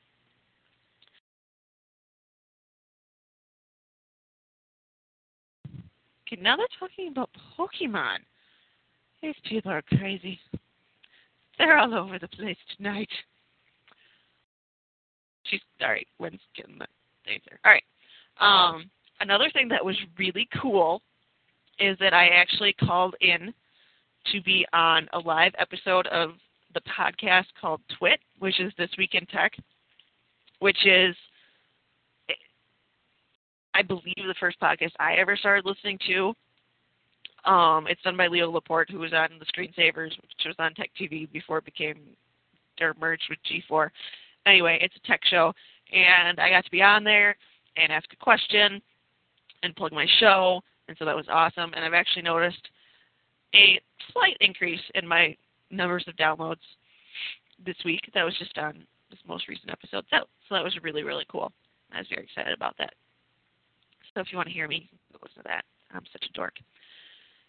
Now they're talking about Pokemon. These people are crazy. They're all over the place tonight. She's all right. When's getting the. All right. Um, another thing that was really cool is that I actually called in to be on a live episode of the podcast called Twit, which is This Week in Tech, which is, I believe, the first podcast I ever started listening to. Um, it's done by Leo Laporte, who was on the Screensavers, which was on Tech TV before it became or merged with G4. Anyway, it's a tech show, and I got to be on there and ask a question and plug my show, and so that was awesome. And I've actually noticed a slight increase in my numbers of downloads this week. That was just on this most recent episode. So, so that was really, really cool. I was very excited about that. So if you want to hear me, listen to that. I'm such a dork.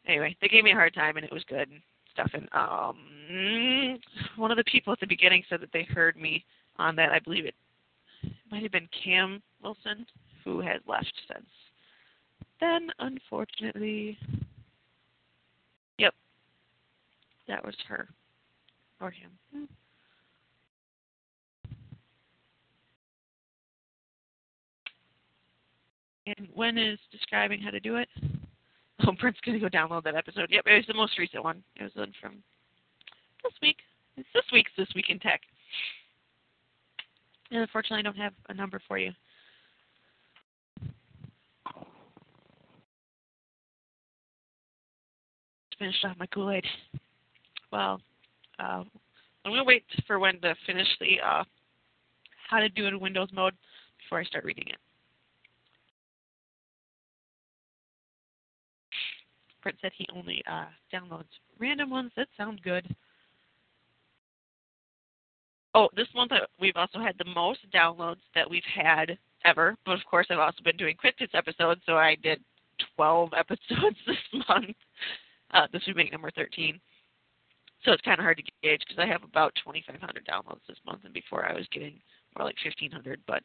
Anyway, they gave me a hard time and it was good and stuff. And um, one of the people at the beginning said that they heard me on that. I believe it, it might have been Cam Wilson, who has left since then, unfortunately. Yep, that was her or him. And Wen is describing how to do it. Oh, Brent's gonna go download that episode. Yep, it was the most recent one. It was one from this week. It's this week's This Week in Tech. And unfortunately, I don't have a number for you. Finished off my Kool-Aid. Well, uh, I'm to wait for Wen to finish the uh, how to do it in Windows mode before I start reading it. Said he only uh, downloads random ones that sound good. Oh, this month we've also had the most downloads that we've had ever. But of course, I've also been doing quick tips episodes, so I did 12 episodes this month. Uh, this would make number 13. So it's kind of hard to gauge because I have about 2,500 downloads this month, and before I was getting more like 1,500. But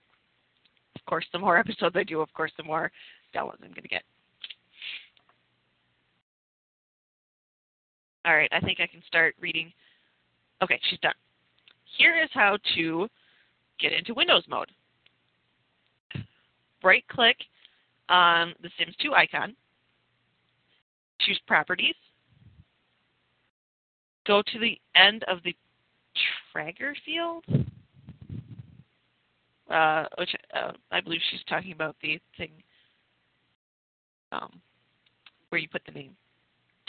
of course, the more episodes I do, of course, the more downloads I'm going to get. All right, I think I can start reading. Okay, she's done. Here is how to get into Windows mode. Right click on the Sims 2 icon, choose Properties, go to the end of the Target field, uh, which uh, I believe she's talking about the thing um, where you put the name.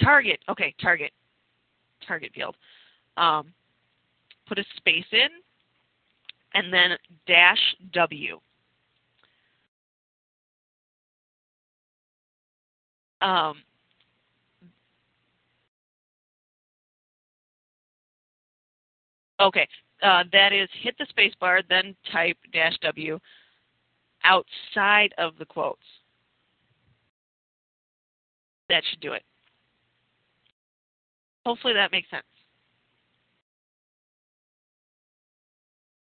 Target, okay, target target field. Um, put a space in, and then dash W. Um, okay, uh, that is hit the space bar, then type dash W outside of the quotes. That should do it. Hopefully that makes sense.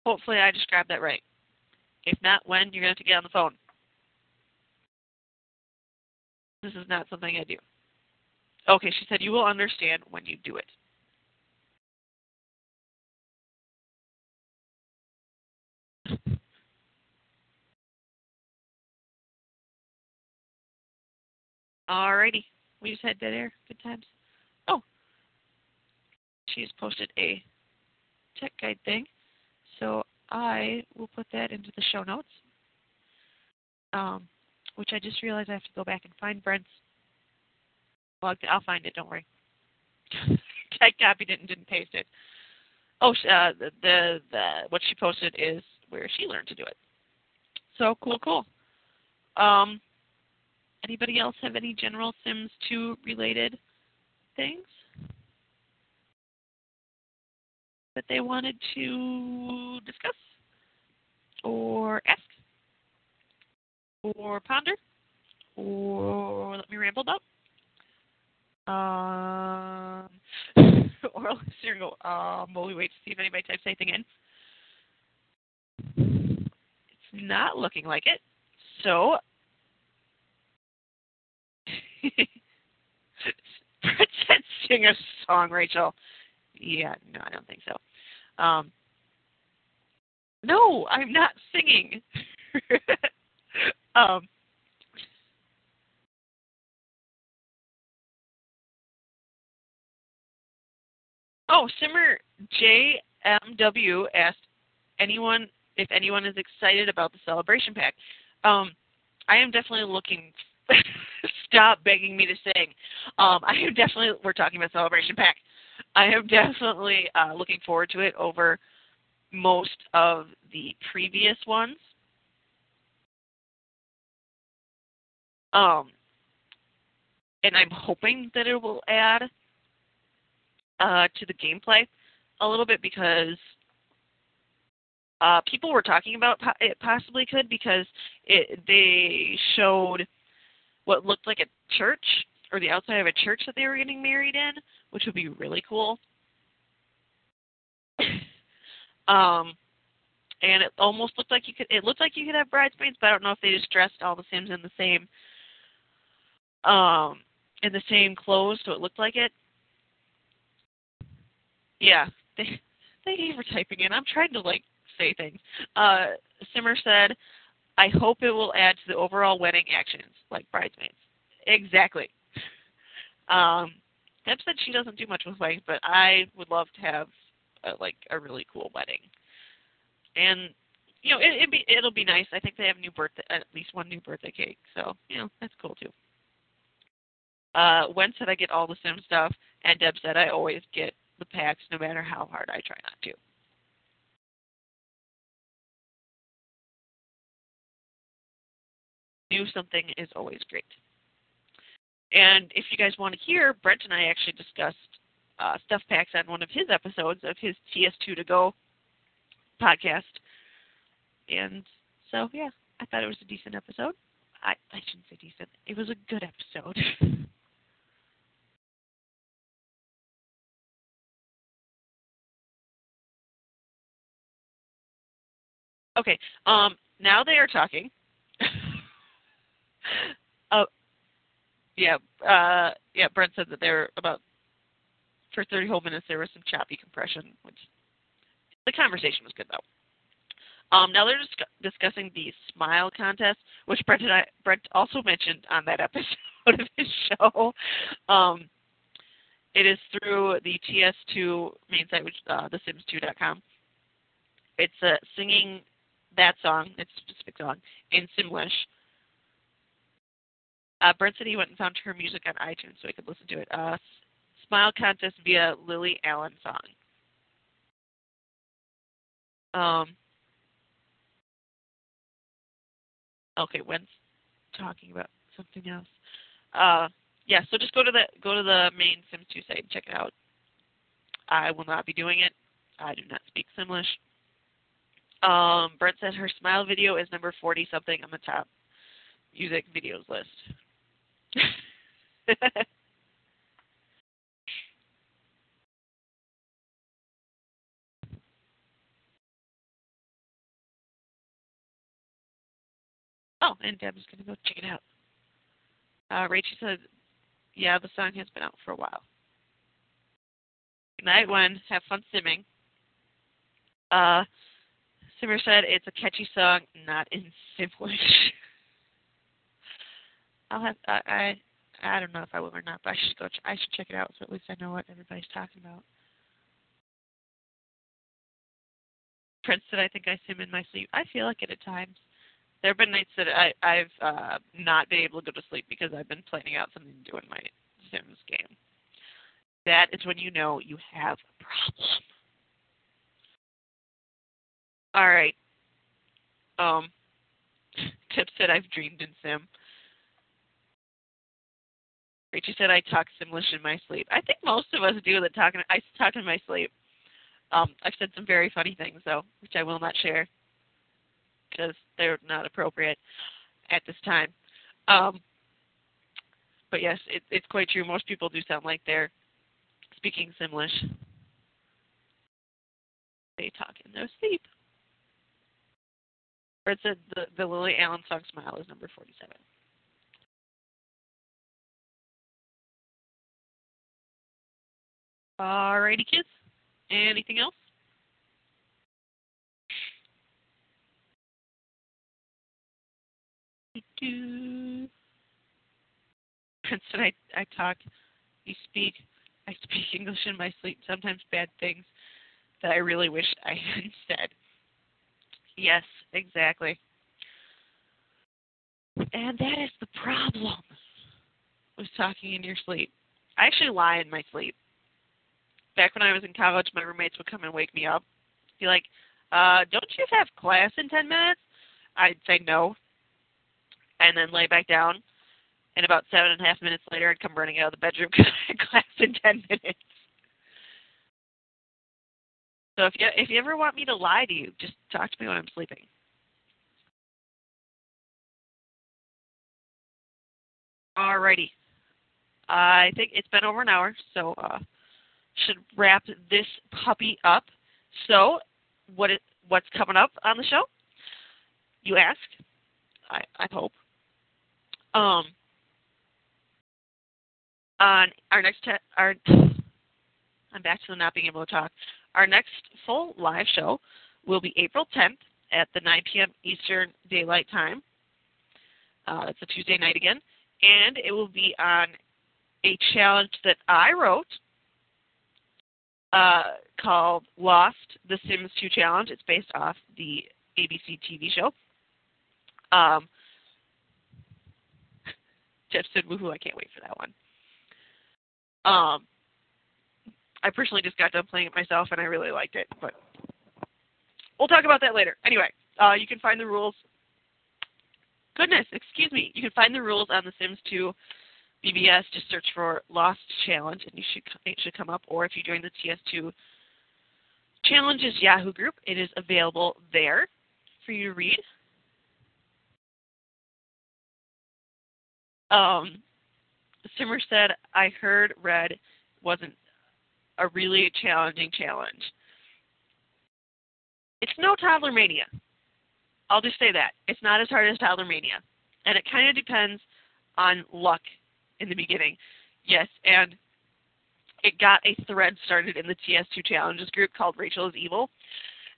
Hopefully I described that right. If not, Wen you're going to have to get on the phone. This is not something I do. Okay, she said you will understand when you do it. Alrighty. We just had dead air. Good times. She's posted a tech guide thing. So I will put that into the show notes. Um, which I just realized I have to go back and find Brent's blog. I'll find it. Don't worry. I copied it and didn't paste it. Oh, uh, the, the the what she posted is where she learned to do it. So cool, cool. Um, anybody else have any general Sims 2 related things that they wanted to discuss or ask or ponder or let me ramble about? Um, or listener go, um, while we wait to see if anybody types anything in. It's not looking like it. So, said sing a song, Rachel. Yeah, no, I don't think so. Um, no, I'm not singing. um, Oh, Simmer JMW asked anyone if anyone is excited about the celebration pack. Um, I am definitely looking. stop begging me to sing. Um, I am definitely. We're talking about celebration pack. I am definitely uh, looking forward to it over most of the previous ones. Um, and I'm hoping that it will add uh, to the gameplay a little bit because uh, people were talking about it possibly could because it, they showed what looked like a church or the outside of a church that they were getting married in, which would be really cool. um, and it almost looked like you could. It looked like you could have bridesmaids, but I don't know if they just dressed all the Sims in the same, um, in the same clothes, so it looked like it. Yeah, they thank you for typing in. I'm trying to like say things. Uh, Simmer said, "I hope it will add to the overall wedding actions, like bridesmaids." Exactly. Um, Deb said she doesn't do much with weddings, but I would love to have a, like a really cool wedding. And you know, it, it'd be it'll be nice. I think they have new birthday, at least one new birthday cake, so you know that's cool too. Uh, Wen said I get all the Sim stuff, and Deb said I always get the packs no matter how hard I try not to. Do something is always great. And if you guys want to hear, Brent and I actually discussed uh, stuff packs on one of his episodes of his TS2 to go podcast. And so, yeah, I thought it was a decent episode. I, I shouldn't say decent. It was a good episode. Okay. Um, now they are talking. oh, yeah. Uh, yeah. Brent said that they're about for 30 whole minutes. There was some choppy compression, which the conversation was good though. Um, now they're dis- discussing the smile contest, which Brent and I, Brent also mentioned on that episode of his show. Um, it is through the TS2 main site, which uh, thesims2.com. It's a singing that song, that specific song, in Simlish. Uh, Brent said he went and found her music on iTunes so he could listen to it. Uh, Smile Contest via Lily Allen song. Um, okay, Wen's talking about something else. Uh, yeah, so just go to the go to the main Sims 2 site and check it out. I will not be doing it. I do not speak Simlish. Um, Brent said her smile video is number 40 something on the top music videos list. oh, and Deb's going to go check it out. Uh, Rachel said, yeah, the song has been out for a while. Good night, one. Have fun simming. Uh, Simmer said it's a catchy song, not in Simlish. I'll have I, I I don't know if I will or not, but I should go. Ch- I should check it out so at least I know what everybody's talking about. Prince that I think I see him in my sleep. I feel like it at times. There have been nights that I I've uh, not been able to go to sleep because I've been planning out something to do in my Sims game. That is when you know you have a problem. All right. Um, Tip said I've dreamed in Sim. Rachel said I talk Simlish in my sleep. I think most of us do that talk. I talk in my sleep. Um, I've said some very funny things though, which I will not share because they're not appropriate at this time. Um, but yes, it, it's quite true. Most people do sound like they're speaking Simlish. They talk in their sleep. Or it said the, the Lily Allen song Smile is number 47. Alrighty, kids. Anything else? Do. And I, I talk, you speak, I speak English in my sleep, sometimes bad things that I really wish I hadn't said. Yes, exactly. And that is the problem with talking in your sleep. I actually lie in my sleep. Back when I was in college, my roommates would come and wake me up. Be like, uh, don't you have class in 10 minutes? I'd say no. And then lay back down. And about seven and a half minutes later, I'd come running out of the bedroom because I had class in 10 minutes. So if you if you ever want me to lie to you, just talk to me when I'm sleeping. Alrighty. I think it's been over an hour, so uh, should wrap this puppy up. So, what it, what's coming up on the show? You ask. I I hope. Um. On our next te- our I'm back to not being able to talk. Our next full live show will be April 10th at the 9 p.m. Eastern Daylight Time. Uh, it's a Tuesday night again, and it will be on a challenge that I wrote uh, called Lost: The Sims 2 Challenge. It's based off the ABC TV show. Um, Jeff said, "Woohoo! I can't wait for that one." Um, I personally just got done playing it myself and I really liked it, but we'll talk about that later. Anyway, uh, you can find the rules. Goodness, excuse me. You can find the rules on The Sims 2 BBS. Just search for Lost Challenge, and you should it should come up. Or if you join the TS2 Challenges Yahoo group, it is available there for you to read. Um, Simmer said, "I heard Red wasn't a really challenging challenge. It's no Toddler Mania. I'll just say that. It's not as hard as Toddler Mania. And it kind of depends on luck in the beginning. Yes, and it got a thread started in the TS2 Challenges group called Rachel is Evil,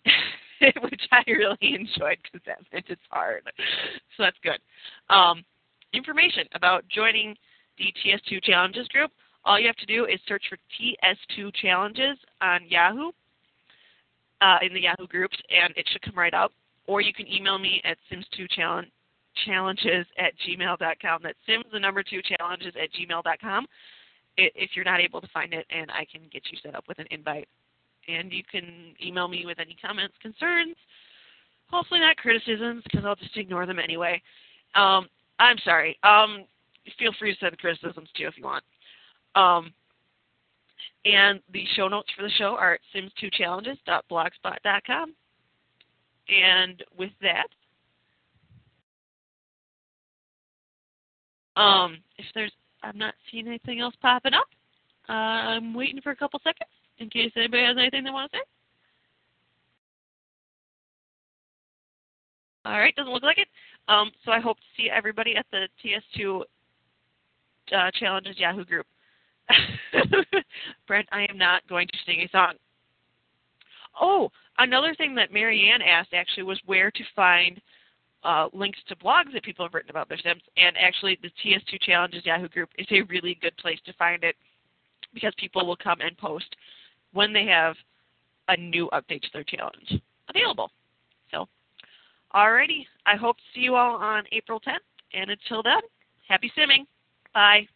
which I really enjoyed because that meant it's hard. So that's good. Um, information about joining the TS2 Challenges group all you have to do is search for TS2 challenges on Yahoo, uh, in the Yahoo groups, and it should come right up. Or you can email me at sims2challenges at gmail.com. That's sims, the number two challenges at gmail.com if you're not able to find it, and I can get you set up with an invite. And you can email me with any comments, concerns, hopefully not criticisms, because I'll just ignore them anyway. Um, I'm sorry. Um, feel free to send criticisms too if you want. Um, and the show notes for the show are at sims2challenges.blogspot.com. And with that, um, if there's, I'm not seeing anything else popping up. Uh, I'm waiting for a couple seconds in case anybody has anything they want to say. All right, doesn't look like it. Um, so I hope to see everybody at the TS2 uh, Challenges Yahoo group. Brent, I am not going to sing a song. Oh, another thing that Marianne asked actually was where to find uh, links to blogs that people have written about their Sims. And actually, the TS2 Challenges Yahoo group is a really good place to find it because people will come and post when they have a new update to their challenge. available. So, alrighty. I hope to see you all on April 10th. And until then, happy simming. Bye.